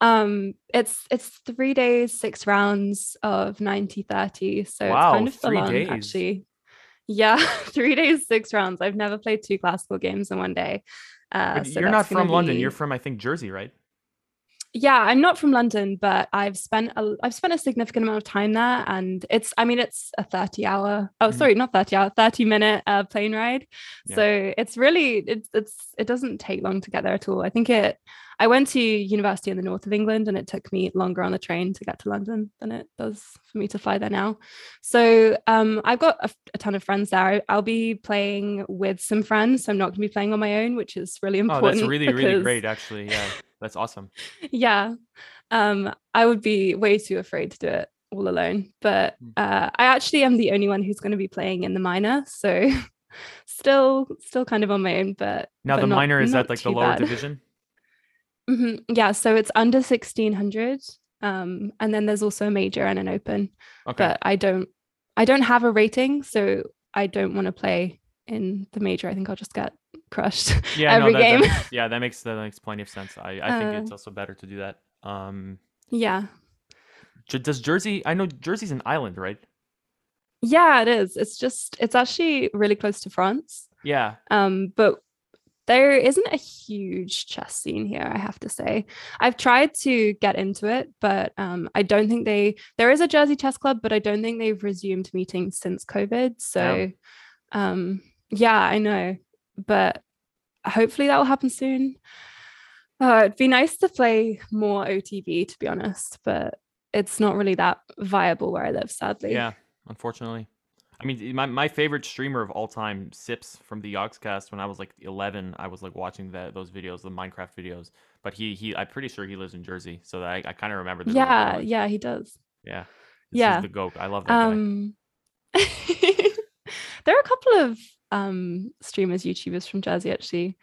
Um, it's it's three days, six rounds of 90 30. So Wow, it's kind of full three on, days. actually. Yeah, three days, six rounds. I've never played two classical games in one day. Uh, so you're not from London. be- You're from I think Jersey, right? Yeah i'm not from london but i've spent a i've spent a significant amount of time there and it's i mean it's a 30 hour oh Mhm. sorry not 30 hour 30 minute uh, plane ride Yeah. so it's really it's it's it doesn't take long to get there at all i think it i went to university in the north of england and it took me longer on the train to get to london than it does for me to fly there now so um i've got a, a ton of friends there i'll be playing with some friends so i'm not going to be playing on my own which is really important. Oh, that's really really great actually. Yeah. That's awesome. yeah um i would be way too afraid to do it all alone but Mm. uh i actually am the only one who's going to be playing in the minor so still still kind of on my own but Now but the not- minor is not at like the lower bad. division. Mhm. yeah so it's under 1600 um and then there's also a major and an open Okay. but i don't i don't have a rating so i don't want to play in the major i think i'll just get crushed yeah, every no, that, game. That makes, yeah, that makes that makes plenty of sense. I, I think Uh, it's also better to do that. Um, yeah J- does Jersey? I know Jersey's an island, right? yeah it is it's just it's actually really close to france Yeah. um but there isn't a huge chess scene here i have to say i've tried to get into it but um i don't think they there is a jersey chess club but i don't think they've resumed meetings since covid so um yeah i know but hopefully that will happen soon uh, it'd be nice to play more otb to be honest but it's not really that viable where i live sadly Yeah. Unfortunately. I mean, my, my favorite streamer of all time, Sips from the Yogscast. When I was like 11, I was like watching that those videos, the Minecraft videos. But he he, I'm pretty sure he lives in Jersey, so I, I kind of remember. little yeah yeah he does yeah. This Yeah. is the goat. I love that guy. Um, there are a couple of um streamers, YouTubers from Jersey actually.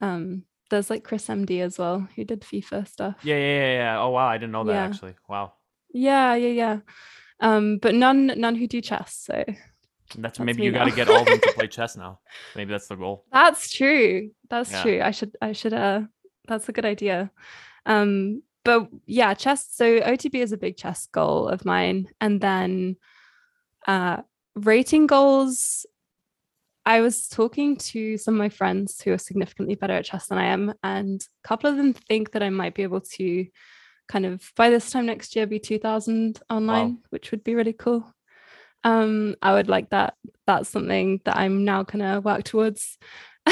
Um, there's like Chris MD as well, who did FIFA stuff. Yeah, yeah, yeah, yeah. Oh wow, I didn't know that Yeah. actually. Wow. yeah, yeah, yeah. Um, but none none who do chess. So That's, That's maybe you got to get all of them to play chess now. Maybe that's the goal. that's true. That's Yeah. true. I should I should uh that's a good idea. Um, but yeah, chess. So OTB is a big chess goal of mine, and then uh rating goals I was talking to some of my friends who are significantly better at chess than I am, and a couple of them think that I might be able to kind of by this time next year be 2000 online, which would be really cool. Um, I would like that. That's something that I'm now gonna work towards.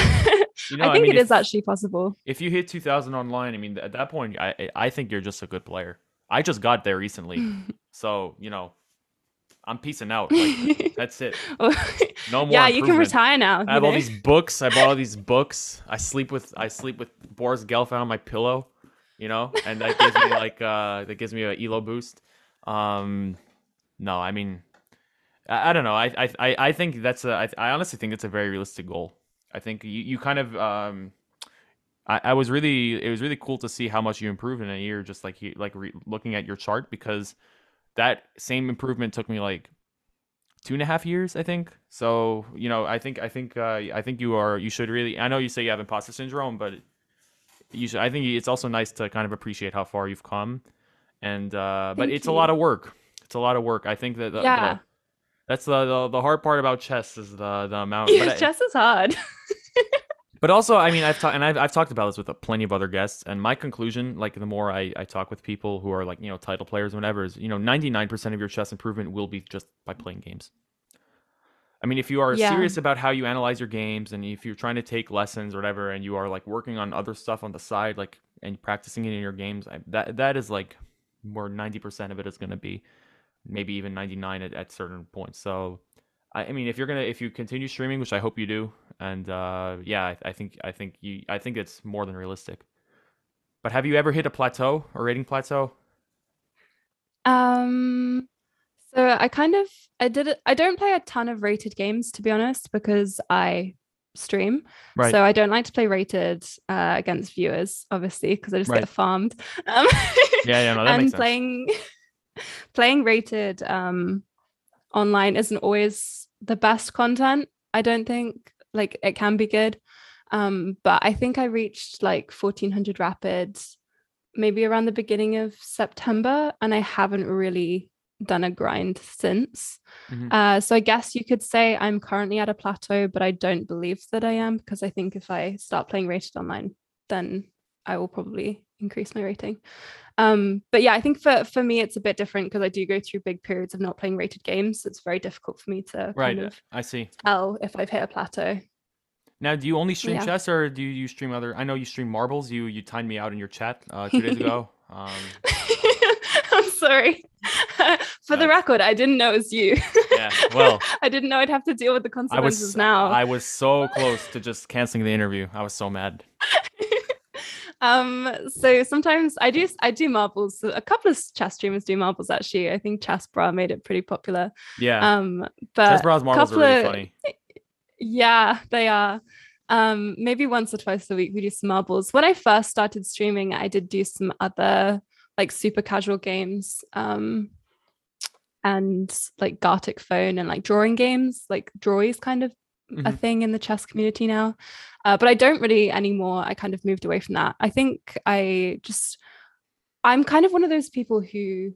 You know, I I think mean, it is if- actually possible. If you hit 2000 online, I mean, at that point, I I- I think you're just a good player. I just got there recently, so you know, I'm peacing out. Like, that's it. No more. yeah, you can retire now. I have all know? these books. I bought all these books. I sleep with I sleep with Boris Gelfand on my pillow, you know, and that gives me like uh that gives me a elo boost. Um, no, I mean, I, I don't know. I I I- I think that's a I, I honestly think it's a very realistic goal. I think you, you kind of um. I, I was really it was really cool to see how much you improved in a year just like you like re- looking at your chart because that same improvement took me like two and a half years, I think. So you know, I think I think uh, I think you are you should really. I know you say you have imposter syndrome, but you should. I think it's also nice to kind of appreciate how far you've come, and uh, but Thank it's a lot of work. It's a lot of work. I think that the, Yeah. the- that's the, the the hard part about chess is the the amount. But I- chess is hard. but also, I mean, I've talked and I've, I've talked about this with plenty of other guests, and my conclusion, like the more I, I talk with people who are like you know title players, or whatever, is you know ninety nine percent of your chess improvement will be just by playing games. I mean, if you are yeah. serious about how you analyze your games, and if you're trying to take lessons or whatever, and you are like working on other stuff on the side, like and practicing it in your games, I, that that is like where ninety percent of it is going to be, maybe even ninety nine at, at certain points. So I, mean, if you're gonna if you continue streaming, which I hope you do, and uh, yeah, I, I, think I think you I think it's more than realistic. But have you ever hit a plateau, a rating plateau? Um, so I kind of I did it. I don't play a ton of rated games to be honest because I stream. Right. So I don't like to play rated uh, against viewers, obviously, because I just right. get farmed. Um, yeah, yeah, no, that and makes playing playing rated um, online isn't always the best content. I don't think like it can be good. Um, but I think I reached like 1400 rapids maybe around the beginning of September, and I haven't really done a grind since. Mm-hmm. Uh, so I guess you could say I'm currently at a plateau, but I don't believe that I am because I think if I start playing rated online, then I will probably increase my rating. Um, but yeah, I think for for me it's a bit different because I do go through big periods of not playing rated games. So it's very difficult for me to right. Kind of I see. Tell if I've hit a plateau. Now, do you only stream yeah. chess, or do you stream other? I know you stream marbles. You you timed me out in your chat uh, two days ago. Um... I'm sorry. For the record, I didn't know it was you. yeah, well, I didn't know I'd have to deal with the consequences I was, now. I was so close to just canceling the interview. I was so mad um so sometimes i do i do marbles. A couple of chess streamers do marbles actually. I think ChessBrah made it pretty popular. Yeah. Um but ChessBrah's marbles are really of, funny. Yeah they are. Um maybe once or twice a week we do some marbles. When i first started streaming i did do some other like super casual games um and like Gartic phone and like drawing games like drawies kind of mm-hmm. a thing in the chess community now. Uh, but I don't really anymore. I kind of moved away from that. I think I just, I'm kind of one of those people who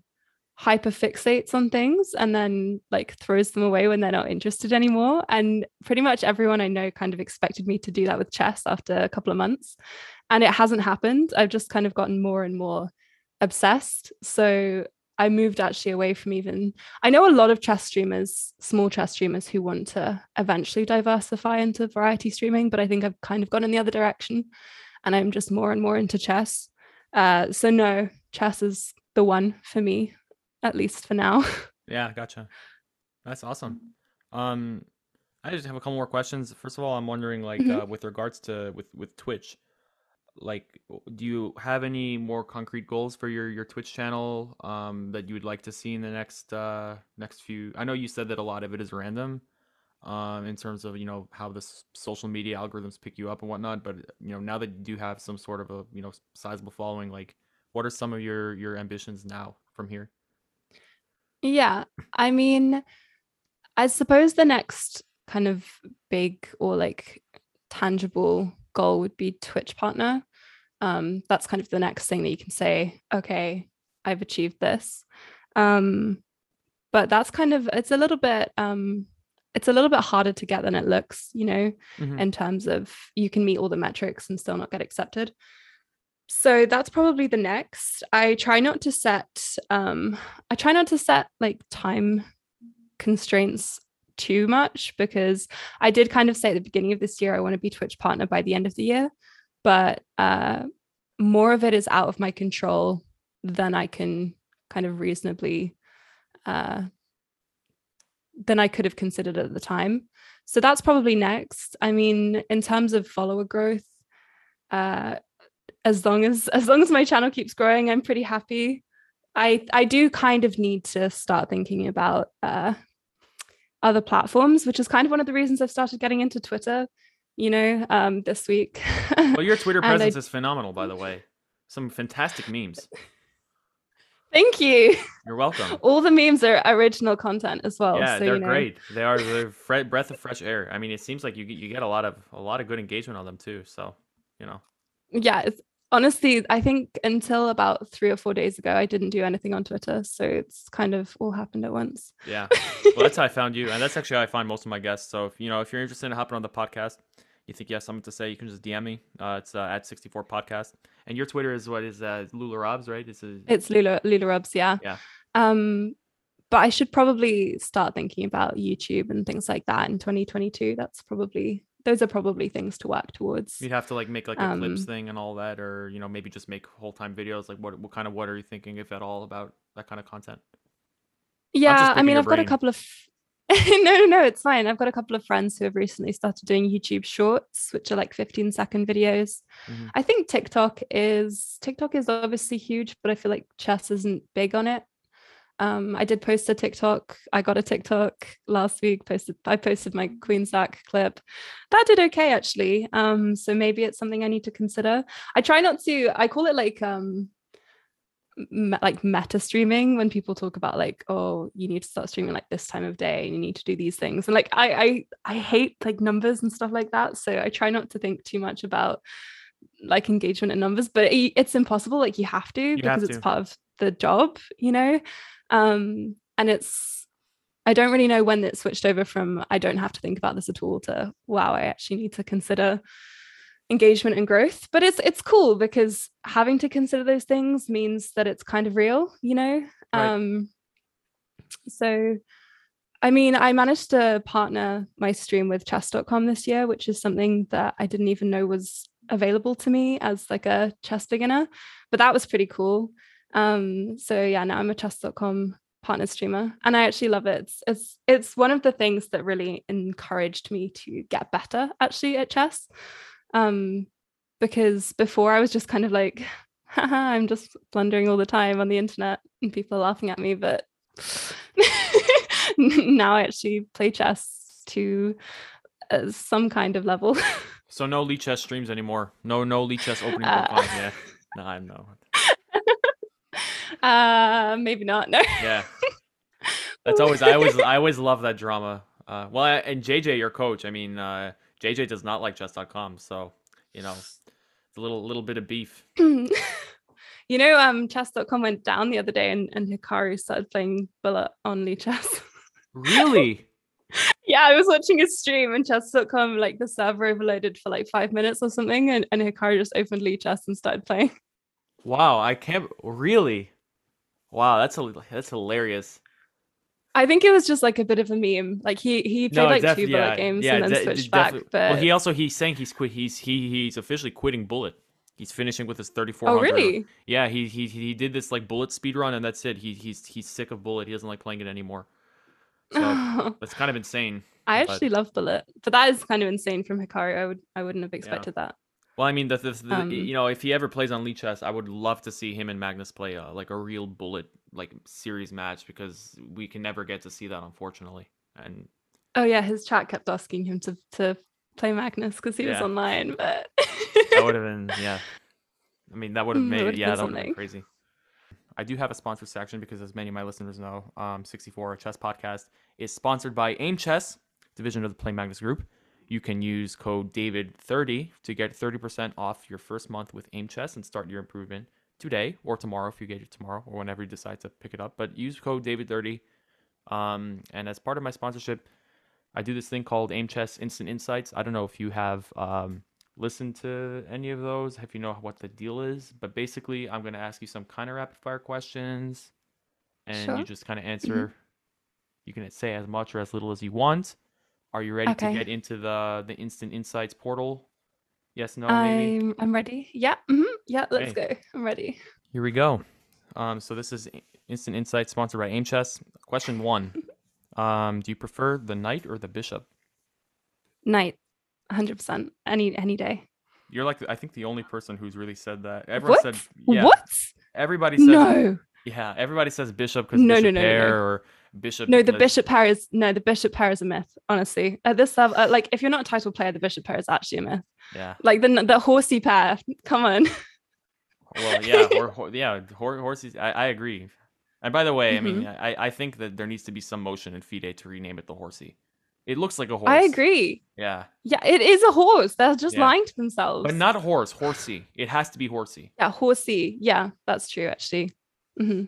hyper fixates on things and then like throws them away when they're not interested anymore. And pretty much everyone I know kind of expected me to do that with chess after a couple of months. And it hasn't happened. I've just kind of gotten more and more obsessed. So I moved actually away from even I know a lot of chess streamers, small chess streamers who want to eventually diversify into variety streaming, but I think I've kind of gone in the other direction and I'm just more and more into chess. Uh, so no, chess is the one for me, at least for now. Yeah, gotcha. That's awesome. Um, I just have a couple more questions. First of all, I'm wondering, like, mm-hmm. uh, with regards to with with Twitch, like do you have any more concrete goals for your your twitch channel um that you would like to see in the next uh next few i know you said that a lot of it is random um in terms of you know how the social media algorithms pick you up and whatnot but you know now that you do have some sort of a you know sizable following like what are some of your your ambitions now from here? Yeah i mean i suppose the next kind of big or like tangible goal would be Twitch partner. Um, that's kind of the next thing that you can say, okay, I've achieved this. Um, but that's kind of it's a little bit um, it's a little bit harder to get than it looks, you know, mm-hmm. in terms of you can meet all the metrics and still not get accepted. So that's probably the next. I try not to set um I try not to set like time constraints too much because I did kind of say at the beginning of this year I want to be Twitch partner by the end of the year, but uh, more of it is out of my control than I can kind of reasonably uh, than I could have considered at the time. So that's probably next. I mean, in terms of follower growth, uh, as long as as long as my channel keeps growing, I'm pretty happy. I I do kind of need to start thinking about uh, other platforms, which is kind of one of the reasons I've started getting into Twitter, you know, um, this week. well, your Twitter presence I... is phenomenal, by the way. Some fantastic memes. Thank you. You're welcome. All the memes are original content as well. Yeah, so, they're you know. great. They are they're fre- breath of fresh air. I mean, it seems like you get, you get a lot of a lot of good engagement on them too. So, you know. Yeah, it's honestly, I think until about three or four days ago, I didn't do anything on Twitter. So it's kind of all happened at once. Yeah. Well, that's how I found you. And that's actually how I find most of my guests. So if you know, if you're interested in hopping on the podcast, you think you have something to say, you can just DM me. Uh, it's uh, at 64 podcast. And your Twitter is what is uh, Lula Robs, right? It's, a... it's Lula, Lula Robs, yeah. Yeah. Um, but I should probably start thinking about YouTube and things like that in 2022. That's probably those are probably things to work towards. You'd have to like make like a um, clips thing and all that, or you know maybe just make whole time videos. Like what what kind of what are you thinking, if at all, about that kind of content? Yeah, I mean, I've brain. got a couple of. no, no, no, it's fine. I've got a couple of friends who have recently started doing YouTube Shorts, which are like 15 second videos. Mm-hmm. I think TikTok is TikTok is obviously huge, but I feel like chess isn't big on it. Um, I did post a TikTok. I got a TikTok last week. Posted. I posted my Queen Sack clip. That did okay actually. Um, so maybe it's something I need to consider. I try not to. I call it like um, me- like meta streaming when people talk about like, oh, you need to start streaming like this time of day. And you need to do these things. And like, I I I hate like numbers and stuff like that. So I try not to think too much about like engagement and numbers but it's impossible like you have to you because have to. it's part of the job you know um, and it's I don't really know when it switched over from I don't have to think about this at all to wow, I actually need to consider engagement and growth. But it's it's cool because having to consider those things means that it's kind of real, you know? Right. Um so I mean, I managed to partner my stream with chess.com this year, which is something that I didn't even know was available to me as like a chess beginner, but that was pretty cool. Um, so yeah, now I'm a chess.com partner streamer and I actually love it. It's, it's it's one of the things that really encouraged me to get better actually at chess. Um, because before I was just kind of like, I'm just blundering all the time on the internet and people are laughing at me, but now I actually play chess to uh, some kind of level. so no Lichess streams anymore. No, no Lichess opening. Uh, yeah, no, I'm no. Uh, maybe not. No. Yeah. That's always I always I always love that drama. Uh, well, and JJ, your coach. I mean, uh, JJ does not like chess.com, so you know, it's a little little bit of beef. you know, um, chess.com went down the other day, and and Hikaru started playing bullet on Lichess. really? yeah, I was watching a stream and chess.com, like the server overloaded for like five minutes or something, and, and Hikaru just opened Lichess and started playing. Wow, I can't really. Wow, that's a, that's hilarious. I think it was just like a bit of a meme. Like he he played no, like def- two yeah, bullet games yeah, and then de- switched back. But well, he also he's saying he's quit. He's he he's officially quitting bullet. He's finishing with his 3400. Oh really? Yeah, he he he did this like bullet speed run and that's it. He he's he's sick of bullet. He doesn't like playing it anymore. So that's kind of insane. I actually but... love bullet, but that is kind of insane from Hikaru. I would I wouldn't have expected yeah. that. Well, I mean, the, the, the um, you know, if he ever plays on Lichess, I would love to see him and Magnus play a, like a real bullet like series match because we can never get to see that, unfortunately. And oh yeah, his chat kept asking him to to play Magnus because he yeah. was online, but that would have been yeah. I mean, that would have mm, made yeah, that would have been crazy. I do have a sponsor section because, as many of my listeners know, um, 64 Chess Podcast is sponsored by Aim Chess, division of the Play Magnus Group. You can use code David30 to get 30% off your first month with Aim Chess and start your improvement today or tomorrow if you get it tomorrow or whenever you decide to pick it up. But use code David30. Um, and as part of my sponsorship, I do this thing called Aim Chess Instant Insights. I don't know if you have um, listened to any of those, if you know what the deal is. But basically, I'm going to ask you some kind of rapid fire questions, and sure. you just kind of answer. Mm-hmm. You can say as much or as little as you want. Are you ready okay. to get into the the Instant Insights portal? Yes, no, maybe. I'm I'm ready. Yeah. Mm-hmm. Yeah, let's okay. go. I'm ready. Here we go. Um, so this is Instant Insights sponsored by Aim Chess. Question one. um, do you prefer the knight or the bishop? Knight. 100%. Any any day. You're like I think the only person who's really said that. Everyone what? said yeah. What? Everybody says No. Yeah, everybody says bishop because no, bishop no, no, no, no. or bishop. No, the bishop pair is no, the bishop pair is a myth. Honestly, at this level, uh, like if you're not a title player, the bishop pair is actually a myth. Yeah. Like the the horsey pair. Come on. well, yeah, or, yeah, hor- horses. I, I agree. And by the way, mm-hmm. I mean, mm-hmm. I, I think that there needs to be some motion in FIDE to rename it the horsey. It looks like a horse. I agree. Yeah. Yeah, it is a horse. They're just yeah. lying to themselves. But not a horse, horsey. It has to be horsey. Yeah, horsey. Yeah, that's true actually. Mm-hmm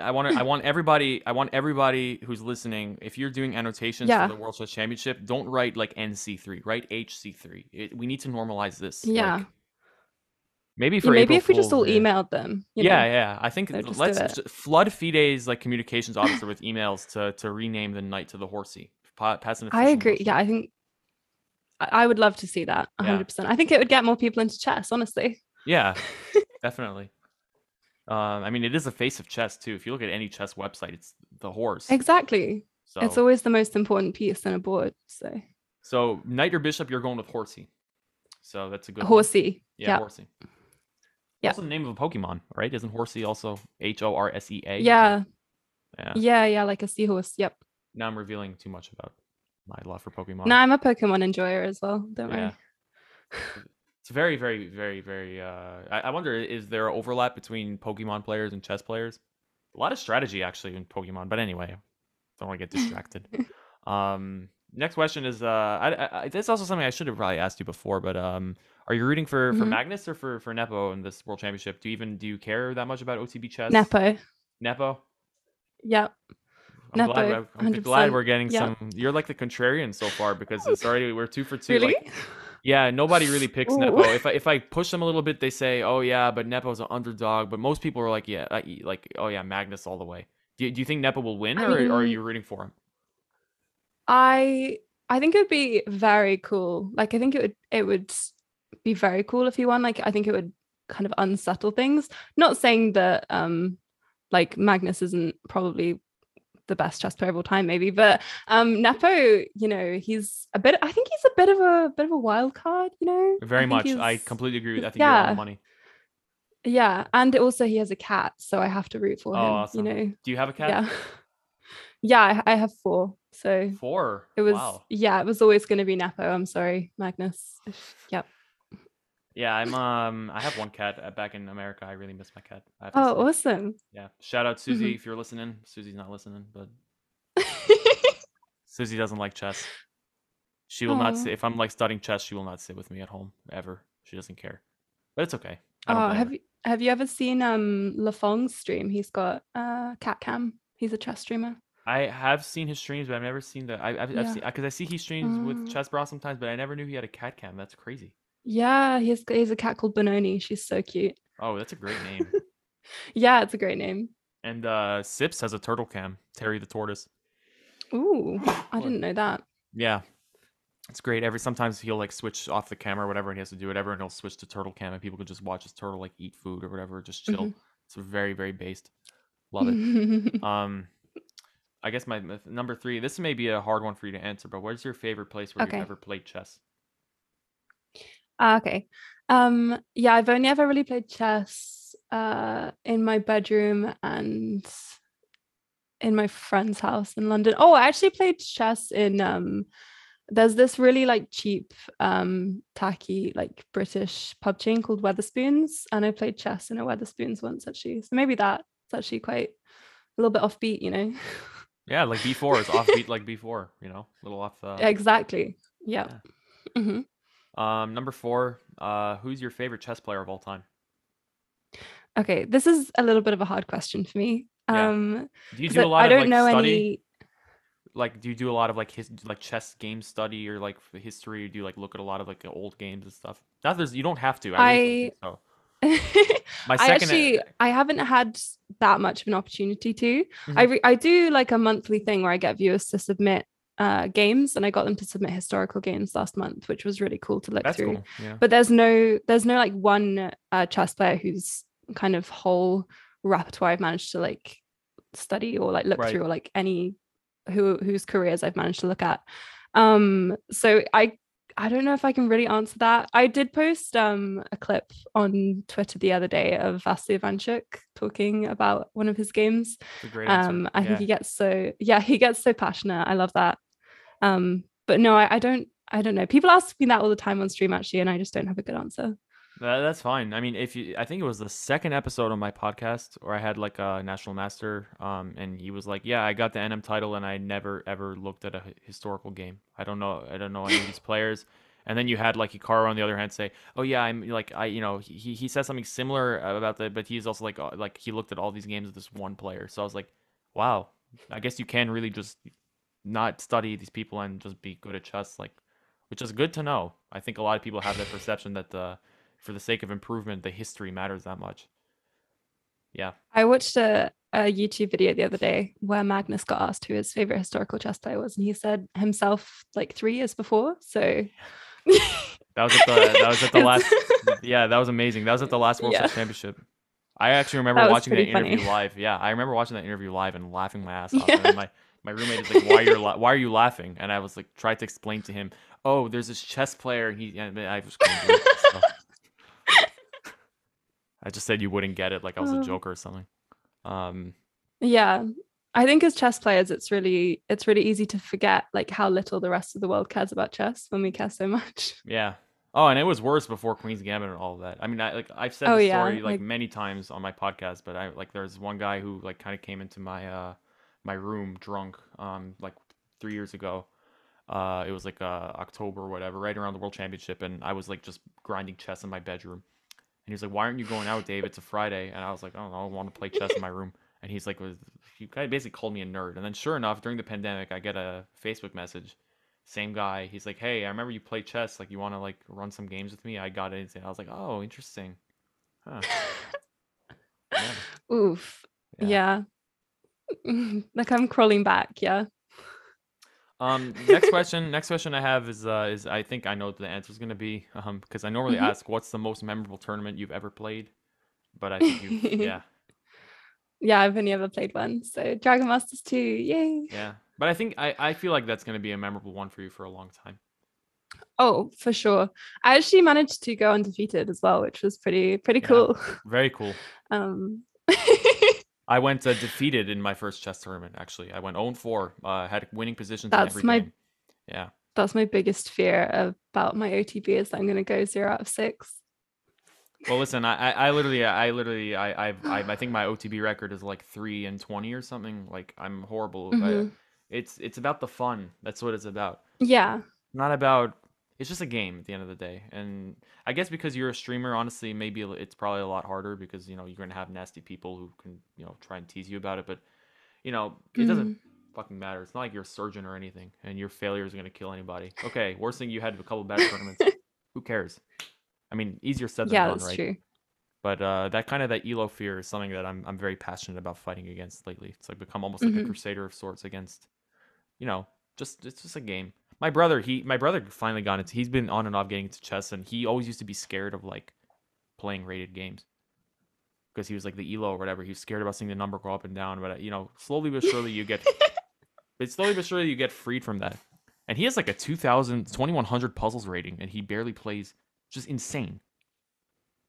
I want to. I want everybody. I want everybody who's listening. If you're doing annotations Yeah. for the World Chess Championship, don't write like NC3. Write HC3. It, we need to normalize this. Yeah. Like, maybe Yeah, for maybe April if we just all Fools, yeah. emailed them. yeah, know. yeah. I think just let's flood Fide's like communications officer with emails to to rename the knight to the horsey. Pa- pass an I agree. Yeah, I think I would love to see that. Yeah. hundred percent. I think it would get more people into chess. Honestly. Yeah, definitely. Um, I mean, it is the face of chess too. If you look at any chess website, it's the horse. Exactly. So, It's always the most important piece on a board. So so knight or bishop, you're going with horsey. So that's a good horsey. Yeah, Yeah. horsey. Yeah. Also the name of a Pokemon, right? Isn't horsey also H O R S E A? Yeah. Yeah. Yeah. Yeah. Like a seahorse. Yep. Now I'm revealing too much about my love for Pokemon. No, I'm a Pokemon enjoyer as well. Don't Yeah. worry. It's very, very, very, very. Uh, I, I wonder, is there overlap between Pokemon players and chess players? A lot of strategy actually in Pokemon, but anyway, don't want to get distracted. um, next question is, uh, I, I, this is also something I should have probably asked you before, but um, are you rooting for for Mhm. Magnus or for for Nepo in this World Championship? Do you even do you care that much about OTB chess? Nepo. Nepo. Yep. I'm glad, I'm glad we're getting Yeah. some. You're like the contrarian so far because it's already we're two for two. Really? Like, yeah, nobody really picks Ooh. Nepo. If I if I push them a little bit, they say, "Oh yeah, but Nepo's an underdog." But most people are like, "Yeah, like oh yeah, Magnus all the way." Do you, do you think Nepo will win, I or, or are you rooting for him? I I think it would be very cool. Like I think it would it would be very cool if he won. Like I think it would kind of unsettle things. Not saying that um like Magnus isn't probably the best chess player of all time, maybe, but um Nepo, you know, he's a bit I think he's a bit of a bit of a wild card, you know. Very think much. I completely agree with. I think you're on the yeah. money. Yeah. And also he has a cat, so I have to root for Oh, him. awesome. You know. Do you have a cat? Yeah. Yeah, I, I have four. So Four. it was Wow. yeah, it was always gonna be Nepo. I'm sorry, Magnus. Yep. Yeah, I'm. Um, I have one cat uh, back in America. I really miss my cat. I have to Oh, say. awesome. Yeah. Shout out Susie Mhm. if you're listening. Susie's not listening, but Susie doesn't like chess. She will not sit if I'm like studying chess. She will not sit with me at home ever. She doesn't care, but it's okay. I don't oh, blame have her. you have you ever seen um Lefong's stream? He's got uh cat cam. He's a chess streamer. I have seen his streams, but I've never seen the. I, I've, I've Yeah. seen because I see he streams with Mm. ChessBrah sometimes, but I never knew he had a cat cam. That's crazy. Yeah, he's he has a cat called Benoni. She's so cute. Oh, that's a great name. Yeah, it's a great name. and uh Sips has a turtle cam. Terry the tortoise. Ooh, I didn't know that. Yeah. It's great. Every sometimes he'll like switch off the camera or whatever, and he has to do whatever, and he'll switch to turtle cam, and people can just watch his turtle like eat food or whatever, just chill. Mhm. It's very very based. Love it. um, I guess my, my number three. This may be a hard one for you to answer, but where's your favorite place where Okay. you've ever played chess? Ah, okay. Um, yeah, I've only ever really played chess uh in my bedroom and in my friend's house in London. Oh, I actually played chess in um there's this really like cheap um tacky like British pub chain called Wetherspoons and I played chess in a Wetherspoons once actually. So maybe that's actually quite a little bit offbeat, you know. Yeah, like B4 is offbeat like B4, you know, a little off the. exactly. Yeah. hmm Um, number four. Uh, who's your favorite chess player of all time? Okay, this is a little bit of a hard question for me. Yeah. Um Do you do I- a lot I of don't like know study? any Like, do you do a lot of like his like chess game study or like history? Or do you like look at a lot of like old games and stuff? Not there's you don't have to. I, really don't so. My I second actually I haven't had that much of an opportunity to. Mhm. I re- I do like a monthly thing where I get viewers to submit uh games and I got them to submit historical games last month, which was really cool to look That's through. cool. Yeah. But there's no there's no like one uh, chess player whose kind of whole repertoire I've managed to like study or like look Right. through or like any who whose careers I've managed to look at. Um so I I don't know if I can really answer that. I did post um a clip on Twitter the other day of Vasily Ivanchuk talking about one of his games. Great answer. Um I yeah. think he gets so yeah, he gets so passionate. I love that. Um but no, I, I don't I don't know. People ask me that all the time on stream actually, and I just don't have a good answer. That, that's fine. I mean, if you, I think it was the second episode on my podcast where I had like a national master, um, and he was like, "Yeah, I got the NM title, and I never ever looked at a historical game. I don't know, I don't know any of these players." And then you had like Hikaru on the other hand say, "Oh yeah, I'm like I you know he he says something similar about that, but he's also like uh, like he looked at all these games of this one player." So I was like, "Wow, I guess you can really just not study these people and just be good at chess." Like, which is good to know. I think a lot of people have that perception that uh, for the sake of improvement, the history matters that much. Yeah. I watched a, a YouTube video the other day where Magnus got asked who his favorite historical chess player was, and he said himself like three years before. So that was at the that was at the last yeah that was amazing that was at the last world yeah. championship i actually remember that watching that interview funny. live yeah i remember watching that interview live and laughing my ass off yeah. and my my roommate is like why are you la- why are you laughing and i was like tried to explain to him oh there's this chess player and he and i was so. i just said you wouldn't get it like i was a joker or something um yeah I think as chess players, it's really it's really easy to forget like how little the rest of the world cares about chess when we care so much. Yeah. Oh, and it was worse before Queen's Gambit and all of that. I mean, I like I've said oh, the story yeah. like, like, many times on my podcast, but I like there's one guy who like kind of came into my uh my room drunk um like three years ago. Uh, it was like uh October or whatever, right around the World Championship, and I was like just grinding chess in my bedroom. And he was like, "Why aren't you going out, Dave? It's a Friday." And I was like, "I don't know, I want to play chess in my room." And he's like, he kind of basically called me a nerd. And then sure enough, during the pandemic, I get a Facebook message. Same guy. He's like, hey, I remember you play chess. Like, you want to like run some games with me? I got it. And I was like, oh, interesting. Huh. yeah. Oof. Yeah. yeah. like I'm crawling back. Yeah. Um. Next question. next question I have is uh is I think I know what the answer is gonna be um because I normally mm-hmm. ask what's the most memorable tournament you've ever played, but I think you yeah yeah, I've only ever played one. So Dragon Masters 2, yay. Yeah. But I think I, I feel like that's going to be a memorable one for you for a long time. Oh, for sure. I actually managed to go undefeated as well, which was pretty pretty yeah, cool. Very cool. Um I went uh, defeated in my first chess tournament actually. I went 0 4. Uh had winning positions that's my, game. Yeah. That's my biggest fear about my OTB is that I'm going to go 0 out of 6. Well, listen, I, I literally, I literally, I, I, I think my OTB record is like three and twenty or something. Like I'm horrible. Mm-hmm. it's, it's about the fun. That's what it's about. Yeah. Not about. It's just a game at the end of the day, and I guess because you're a streamer, honestly, maybe it's probably a lot harder because you know you're gonna have nasty people who can you know try and tease you about it, but you know it mm-hmm. doesn't fucking matter. It's not like you're a surgeon or anything, and your failure is gonna kill anybody. Okay, worst thing you had a couple bad tournaments. Who cares? I mean, easier said than yeah, done, right? True. But uh, that kind of that elo fear is something that I'm I'm very passionate about fighting against lately. It's like become almost like mm-hmm. a crusader of sorts against, you know, just it's just a game. My brother, he my brother finally got into. He's been on and off getting into chess, and he always used to be scared of like playing rated games because he was like the elo or whatever. He was scared about seeing the number go up and down. But uh, you know, slowly but surely you get, but slowly but surely you get freed from that. And he has like a 2000, 2100 puzzles rating, and he barely plays just insane.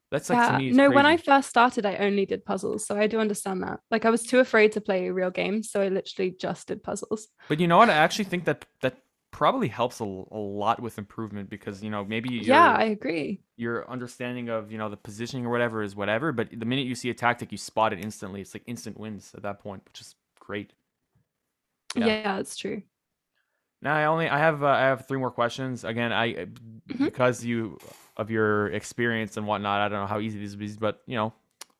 That's like yeah. to me. no, crazy. when I first started, I only did puzzles, so I do understand that. Like I was too afraid to play real games, so I literally just did puzzles. But you know what? I actually think that that probably helps a, a lot with improvement because you know maybe yeah, I agree. Your understanding of you know the positioning or whatever is whatever, but the minute you see a tactic, you spot it instantly. It's like instant wins at that point, which is great. Yeah, yeah it's true. Now I only I have uh, I have three more questions. Again, I mm-hmm. because you of your experience and whatnot. I don't know how easy these will be, but you know,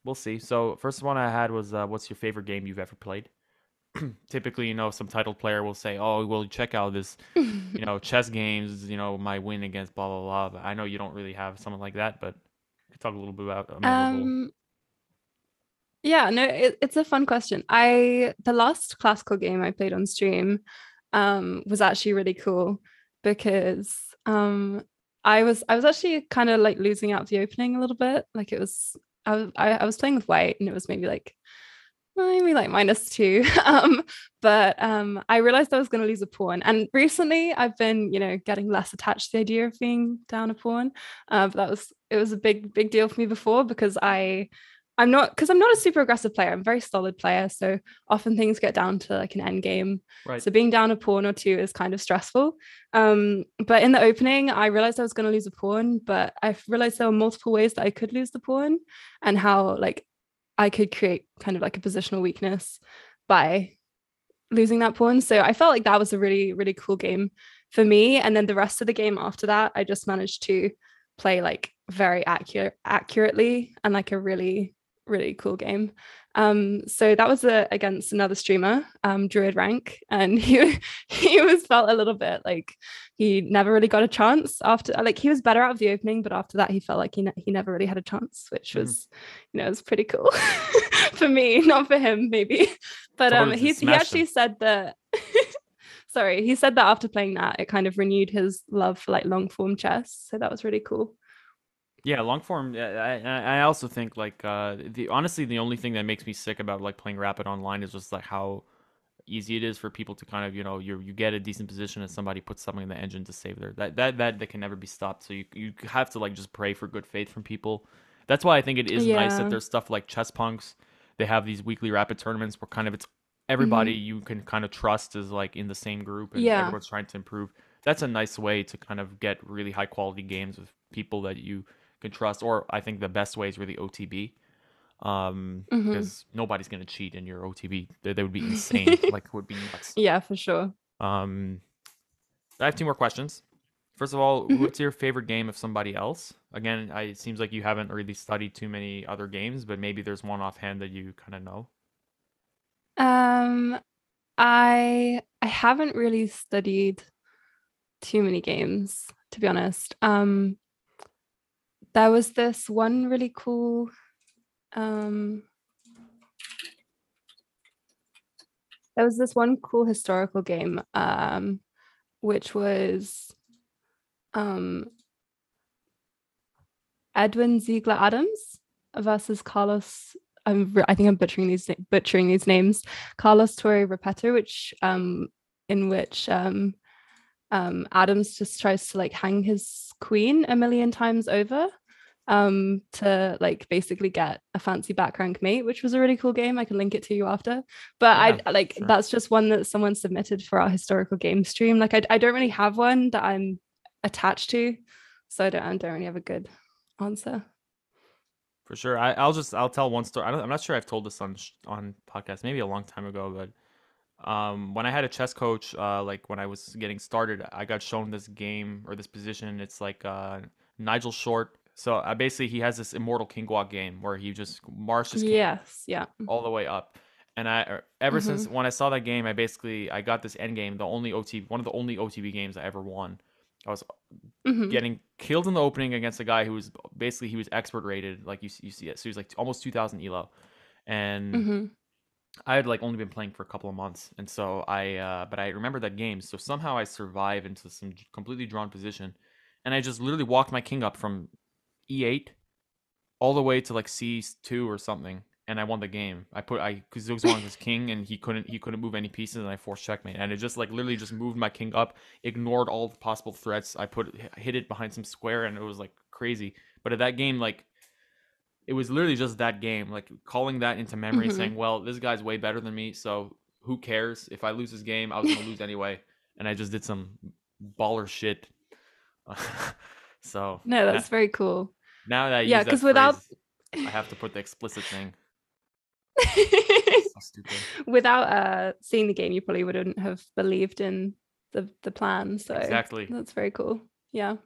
we'll see. So first one I had was, uh, what's your favorite game you've ever played? Typically, you know, some titled player will say, "Oh, well, check out this, you know, chess games. You know, my win against blah blah blah." But I know you don't really have something like that, but you talk a little bit about. Um, yeah, no, it, it's a fun question. I the last classical game I played on stream um, was actually really cool because um, I was I was actually kind of like losing out the opening a little bit. Like it was I was I, I was playing with white and it was maybe like maybe like minus two. um, but um, I realized I was going to lose a pawn. And recently, I've been, you know, getting less attached to the idea of being down a pawn. Uh, but that was it was a big big deal for me before because I I'm not because I'm not a super aggressive player. I'm a very solid player. So often things get down to like an end game. Right. So being down a pawn or two is kind of stressful. Um, but in the opening, I realized I was going to lose a pawn, but I realized there were multiple ways that I could lose the pawn and how like I could create kind of like a positional weakness by losing that pawn. So I felt like that was a really, really cool game for me. And then the rest of the game after that, I just managed to play like very accurate accurately and like a really really cool game. Um, so that was a, uh, against another streamer, um, Druid Rank, and he he was felt a little bit like he never really got a chance after. Like he was better out of the opening, but after that he felt like he ne- he never really had a chance, which mm-hmm. was you know it was pretty cool for me, not for him maybe. But um, he he actually said that. sorry, he said that after playing that, it kind of renewed his love for like long form chess. So that was really cool. Yeah, long form. I, I also think like uh, the honestly the only thing that makes me sick about like playing rapid online is just like how easy it is for people to kind of you know you you get a decent position and somebody puts something in the engine to save there that that that that can never be stopped. So you you have to like just pray for good faith from people. That's why I think it is yeah. nice that there's stuff like chess punks. They have these weekly rapid tournaments where kind of it's everybody mm-hmm. you can kind of trust is like in the same group and yeah. everyone's trying to improve. That's a nice way to kind of get really high quality games with people that you trust. Or I think the best way is really OTB, um, mm-hmm. because nobody's gonna cheat in your OTB. They, they would be insane. like would be nuts. Yeah, for sure. Um, I have two more questions. First of all, mm-hmm. what's your favorite game of somebody else? Again, I, it seems like you haven't really studied too many other games, but maybe there's one offhand that you kind of know. Um, I I haven't really studied too many games, to be honest. Um, there was this one really cool um, there was this one cool historical game um, which was um, Edwin Ziegler Adams versus Carlos. I'm, I think I'm butchering these butchering these names. Carlos Torre Repetto, which um, in which um, um, Adams just tries to like hang his queen a million times over um to like basically get a fancy back rank mate which was a really cool game i can link it to you after but yeah, i like sure. that's just one that someone submitted for our historical game stream like I, I don't really have one that i'm attached to so i don't, I don't really have a good answer for sure I, i'll just i'll tell one story I am not sure i've told this on on podcast maybe a long time ago but um, when I had a chess coach, uh, like when I was getting started, I got shown this game or this position. It's like uh, Nigel Short so uh, basically, he has this immortal King Walk game where he just marches yes, yeah, all the way up. And I er, ever mm-hmm. since when I saw that game, I basically I got this end game, the only OT, one of the only OTB games I ever won. I was mm-hmm. getting killed in the opening against a guy who was basically he was expert rated, like you you see it. So he was like almost two thousand elo, and mm-hmm. I had like only been playing for a couple of months, and so I uh, but I remember that game. So somehow I survive into some completely drawn position, and I just literally walked my king up from e8 all the way to like c2 or something and I won the game. I put I because Zugzwang was king and he couldn't he couldn't move any pieces and I forced checkmate and it just like literally just moved my king up, ignored all the possible threats. I put hit it behind some square and it was like crazy. But at that game, like it was literally just that game, like calling that into memory, mm-hmm. saying, "Well, this guy's way better than me, so who cares if I lose this game? I was gonna lose anyway." And I just did some baller shit. so no, that's very cool. Now that I yeah, because without I have to put the explicit thing. so without uh seeing the game, you probably wouldn't have believed in the the plan. So exactly, that's very cool. Yeah.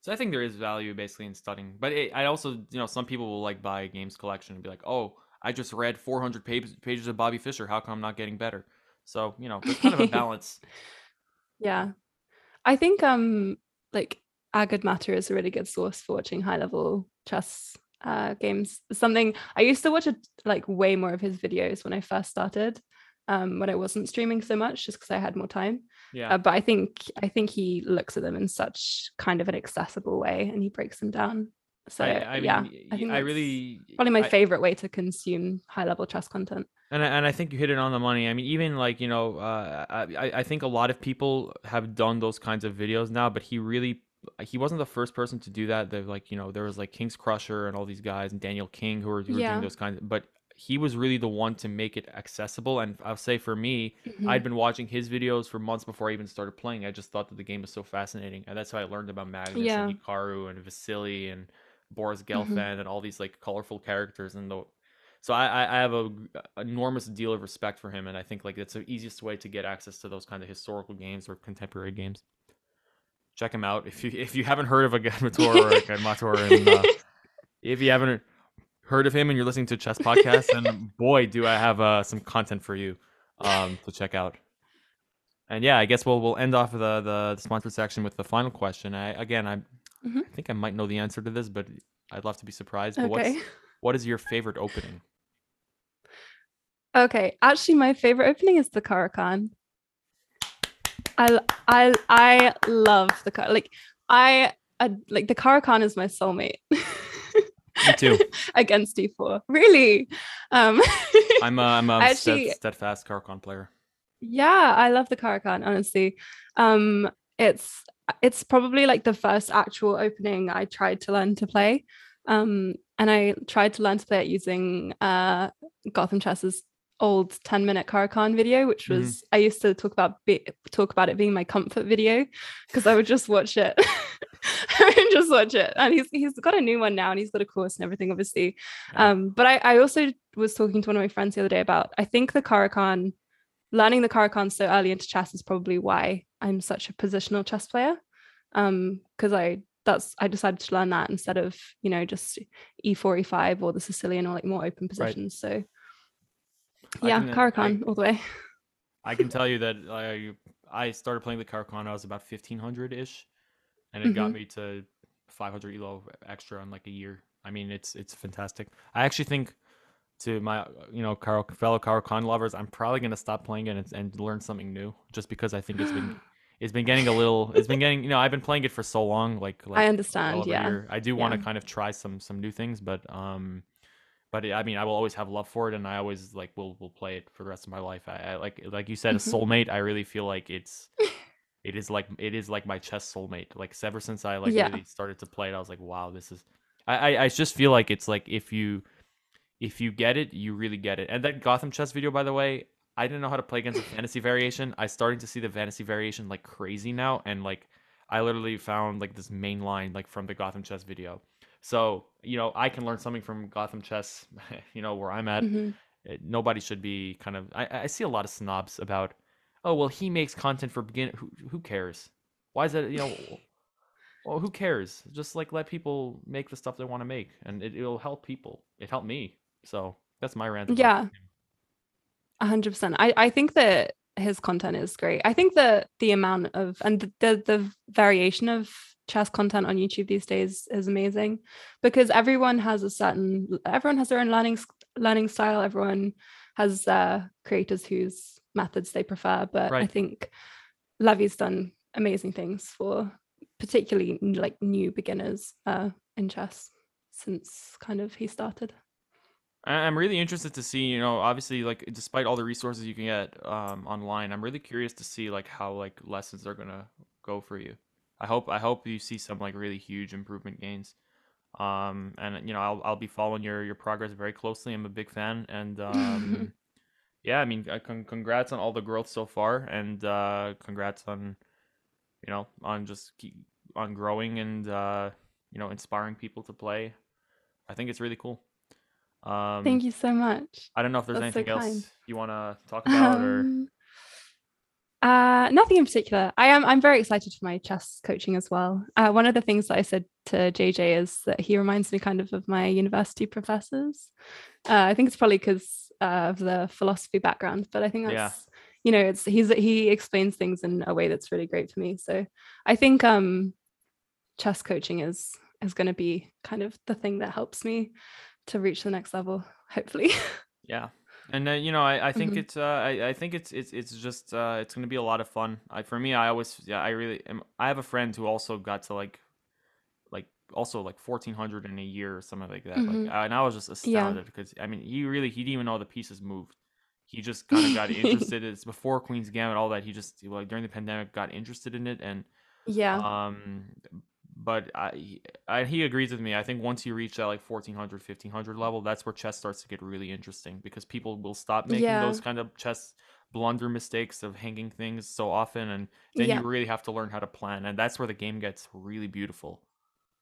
So I think there is value basically in studying, but it, I also you know some people will like buy a games collection and be like, oh, I just read 400 pages pages of Bobby Fischer. How come I'm not getting better? So you know, there's kind of a balance. yeah, I think um like agadmator is a really good source for watching high level chess uh, games. Something I used to watch a, like way more of his videos when I first started, um, when I wasn't streaming so much, just because I had more time. Yeah. Uh, but I think I think he looks at them in such kind of an accessible way, and he breaks them down. So I, I yeah, mean, I think I really probably my I, favorite way to consume high level chess content. And I, and I think you hit it on the money. I mean, even like you know, uh, I I think a lot of people have done those kinds of videos now, but he really he wasn't the first person to do that. There like you know there was like Kingscrusher and all these guys and Daniel King who were, who were yeah. doing those kinds. Of, but he was really the one to make it accessible. And I'll say for me, mm-hmm. I'd been watching his videos for months before I even started playing. I just thought that the game was so fascinating, and that's how I learned about Magnus yeah. and Hikaru and Vasily and Boris mm-hmm. Gelfand mm-hmm. and all these like colorful characters and the so I, I have a enormous deal of respect for him, and I think like it's the easiest way to get access to those kind of historical games or contemporary games. Check him out if you if you haven't heard of a Genmator or a Genmator, and uh, if you haven't heard of him and you're listening to Chess Podcast, then boy, do I have uh, some content for you um, to check out. And yeah, I guess we'll we'll end off the the, the sponsored section with the final question. I again, I, mm-hmm. I think I might know the answer to this, but I'd love to be surprised. But okay. what's what is your favorite opening? Okay, actually, my favorite opening is the Caro-Kann. I I I love the car. Like I, I like the Caro-Kann is my soulmate. Me too. Against D4, really. Um, I'm a, I'm a actually, steadfast Caro-Kann player. Yeah, I love the Caro-Kann. Honestly, um, it's it's probably like the first actual opening I tried to learn to play. Um, and I tried to learn to play it using uh, Gotham Chess's old 10 minute Caro-Kann video, which mm-hmm. was mm-hmm. I used to talk about be, talk about it being my comfort video because I would just watch it. I would just watch it. And he's he's got a new one now and he's got a course and everything, obviously. Yeah. Um, but I, I also was talking to one of my friends the other day about I think the Caro-Kann, learning the Caro-Kann so early into chess is probably why I'm such a positional chess player. Um, because I that's I decided to learn that instead of you know just e4 e5 or the Sicilian or like more open positions. Right. So yeah, can, all the way. I can tell you that I I started playing the Caro-Kann I was about 1500 ish, and it mm-hmm. got me to 500 elo extra in like a year. I mean, it's it's fantastic. I actually think to my you know Carl, fellow Caro-Kann lovers, I'm probably gonna stop playing it and, and learn something new, just because I think it's been it's been getting a little it's been getting you know i've been playing it for so long like, like i understand yeah i do want to kind of try some some new things but um but i mean i will always have love for it and i always like will will play it for the rest of my life i, I like like you said a mm-hmm. soulmate i really feel like it's it is like it is like my chess soulmate like ever since i like yeah. really started to play it i was like wow this is I, I i just feel like it's like if you if you get it you really get it and that gotham chess video by the way I didn't know how to play against the fantasy variation. I starting to see the fantasy variation like crazy now, and like I literally found like this main line like from the Gotham Chess video. So you know I can learn something from Gotham Chess. You know where I'm at. Mm-hmm. It, nobody should be kind of. I, I see a lot of snobs about. Oh well, he makes content for begin. Who who cares? Why is that? You know. well, who cares? Just like let people make the stuff they want to make, and it, will help people. It helped me. So that's my rant. Yeah hundred percent. I I think that his content is great. I think that the amount of and the, the, the variation of chess content on YouTube these days is amazing because everyone has a certain everyone has their own learning learning style. Everyone has uh, creators whose methods they prefer, but right. I think Levy's done amazing things for particularly like new beginners uh, in chess since kind of he started. I'm really interested to see, you know, obviously, like despite all the resources you can get um, online, I'm really curious to see like how like lessons are gonna go for you. I hope I hope you see some like really huge improvement gains. Um, and you know, I'll I'll be following your your progress very closely. I'm a big fan, and um, yeah, I mean, con- congrats on all the growth so far, and uh, congrats on you know on just keep on growing and uh, you know inspiring people to play. I think it's really cool. Um, Thank you so much. I don't know if there's That's anything so else you want to talk about or. Uh, nothing in particular. I am. I'm very excited for my chess coaching as well. Uh, one of the things that I said to JJ is that he reminds me kind of of my university professors. Uh, I think it's probably because uh, of the philosophy background, but I think that's yeah. you know, it's he's he explains things in a way that's really great for me. So I think um, chess coaching is is going to be kind of the thing that helps me to reach the next level hopefully yeah and uh, you know i, I think mm-hmm. it's uh, I, I think it's it's it's just uh, it's going to be a lot of fun I, for me i always yeah i really am, i have a friend who also got to like like also like 1400 in a year or something like that mm-hmm. like and i was just astounded because yeah. i mean he really he didn't even know the pieces moved he just kind of got interested it's before queen's gambit all that he just like during the pandemic got interested in it and yeah um but I, I, he agrees with me. I think once you reach that like 1400, 1500 level, that's where chess starts to get really interesting because people will stop making yeah. those kind of chess blunder mistakes of hanging things so often, and then yeah. you really have to learn how to plan, and that's where the game gets really beautiful.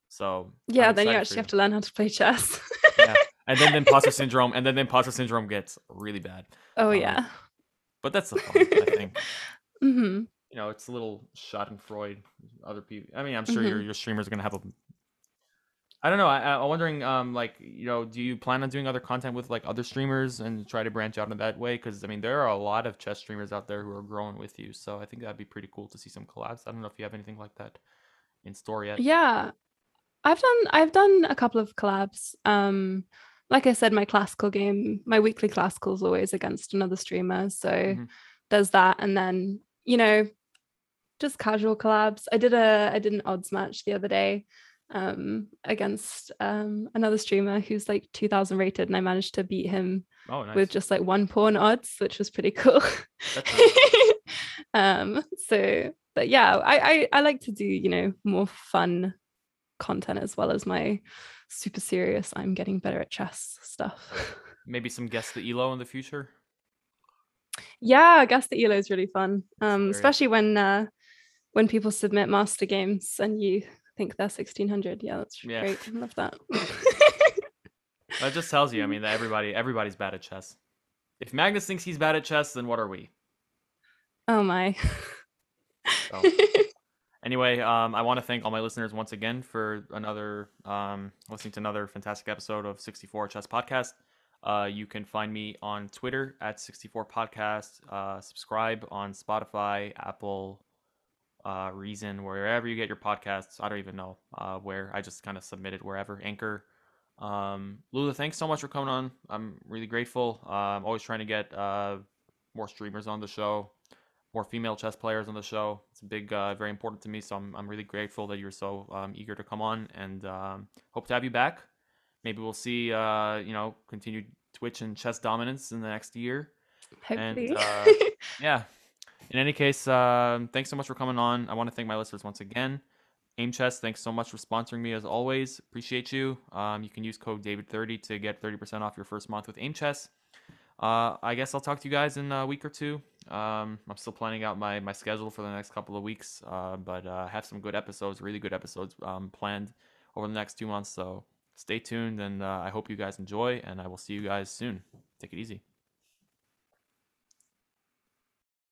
So yeah, then you actually you. have to learn how to play chess. yeah, and then the imposter syndrome, and then the imposter syndrome gets really bad. Oh um, yeah. But that's the fun, I think. Mm-hmm. You know, it's a little Schadenfreude. Other people. I mean, I'm sure mm-hmm. your your streamers are gonna have a I don't know. I, am wondering, um, like, you know, do you plan on doing other content with like other streamers and try to branch out in that way? Because I mean, there are a lot of chess streamers out there who are growing with you, so I think that'd be pretty cool to see some collabs. I don't know if you have anything like that in store yet. Yeah, I've done. I've done a couple of collabs. Um, like I said, my classical game, my weekly classical is always against another streamer, so mm-hmm. there's that, and then you know, just casual collabs. I did a I did an odds match the other day um, against um, another streamer who's like 2000 rated and I managed to beat him oh, nice. with just like one pawn odds which was pretty cool. Um so but yeah I, I I like to do you know more fun content as well as my super serious I'm getting better at chess stuff. Maybe some guess the elo in the future? Yeah I guess the elo is really fun um especially when uh when people submit master games and you think they're 1600 yeah that's yeah. great I love that. That just tells you i mean that everybody everybody's bad at chess. If magnus thinks he's bad at chess then what are we? Oh my. So, anyway um, i want to thank all my listeners once again for another um, listening to another fantastic episode of 64 chess podcast. Uh, you can find me on twitter at 64 podcast uh, subscribe on spotify apple uh, Reason, wherever you get your podcasts. I don't even know uh, where. I just kind of submitted wherever. Anchor. Um, Lula, thanks so much for coming on. I'm really grateful. Uh, I'm always trying to get uh, more streamers on the show, more female chess players on the show. It's big, uh, very important to me. So I'm, I'm really grateful that you're so um, eager to come on, and um, hope to have you back. Maybe we'll see, uh, you know, continued Twitch and chess dominance in the next year. Hopefully. And, yeah, in any case, uh, thanks so much for coming on. I want to thank my listeners once again. Aim Chess, thanks so much for sponsoring me as always. Appreciate you. Um, you can use code David30 to get 30% off your first month with Aim Chess. Uh, I guess I'll talk to you guys in a week or two. Um, I'm still planning out my, my schedule for the next couple of weeks, uh, but uh, have some good episodes, really good episodes um, planned over the next two months. So stay tuned, and uh, I hope you guys enjoy, and I will see you guys soon. Take it easy.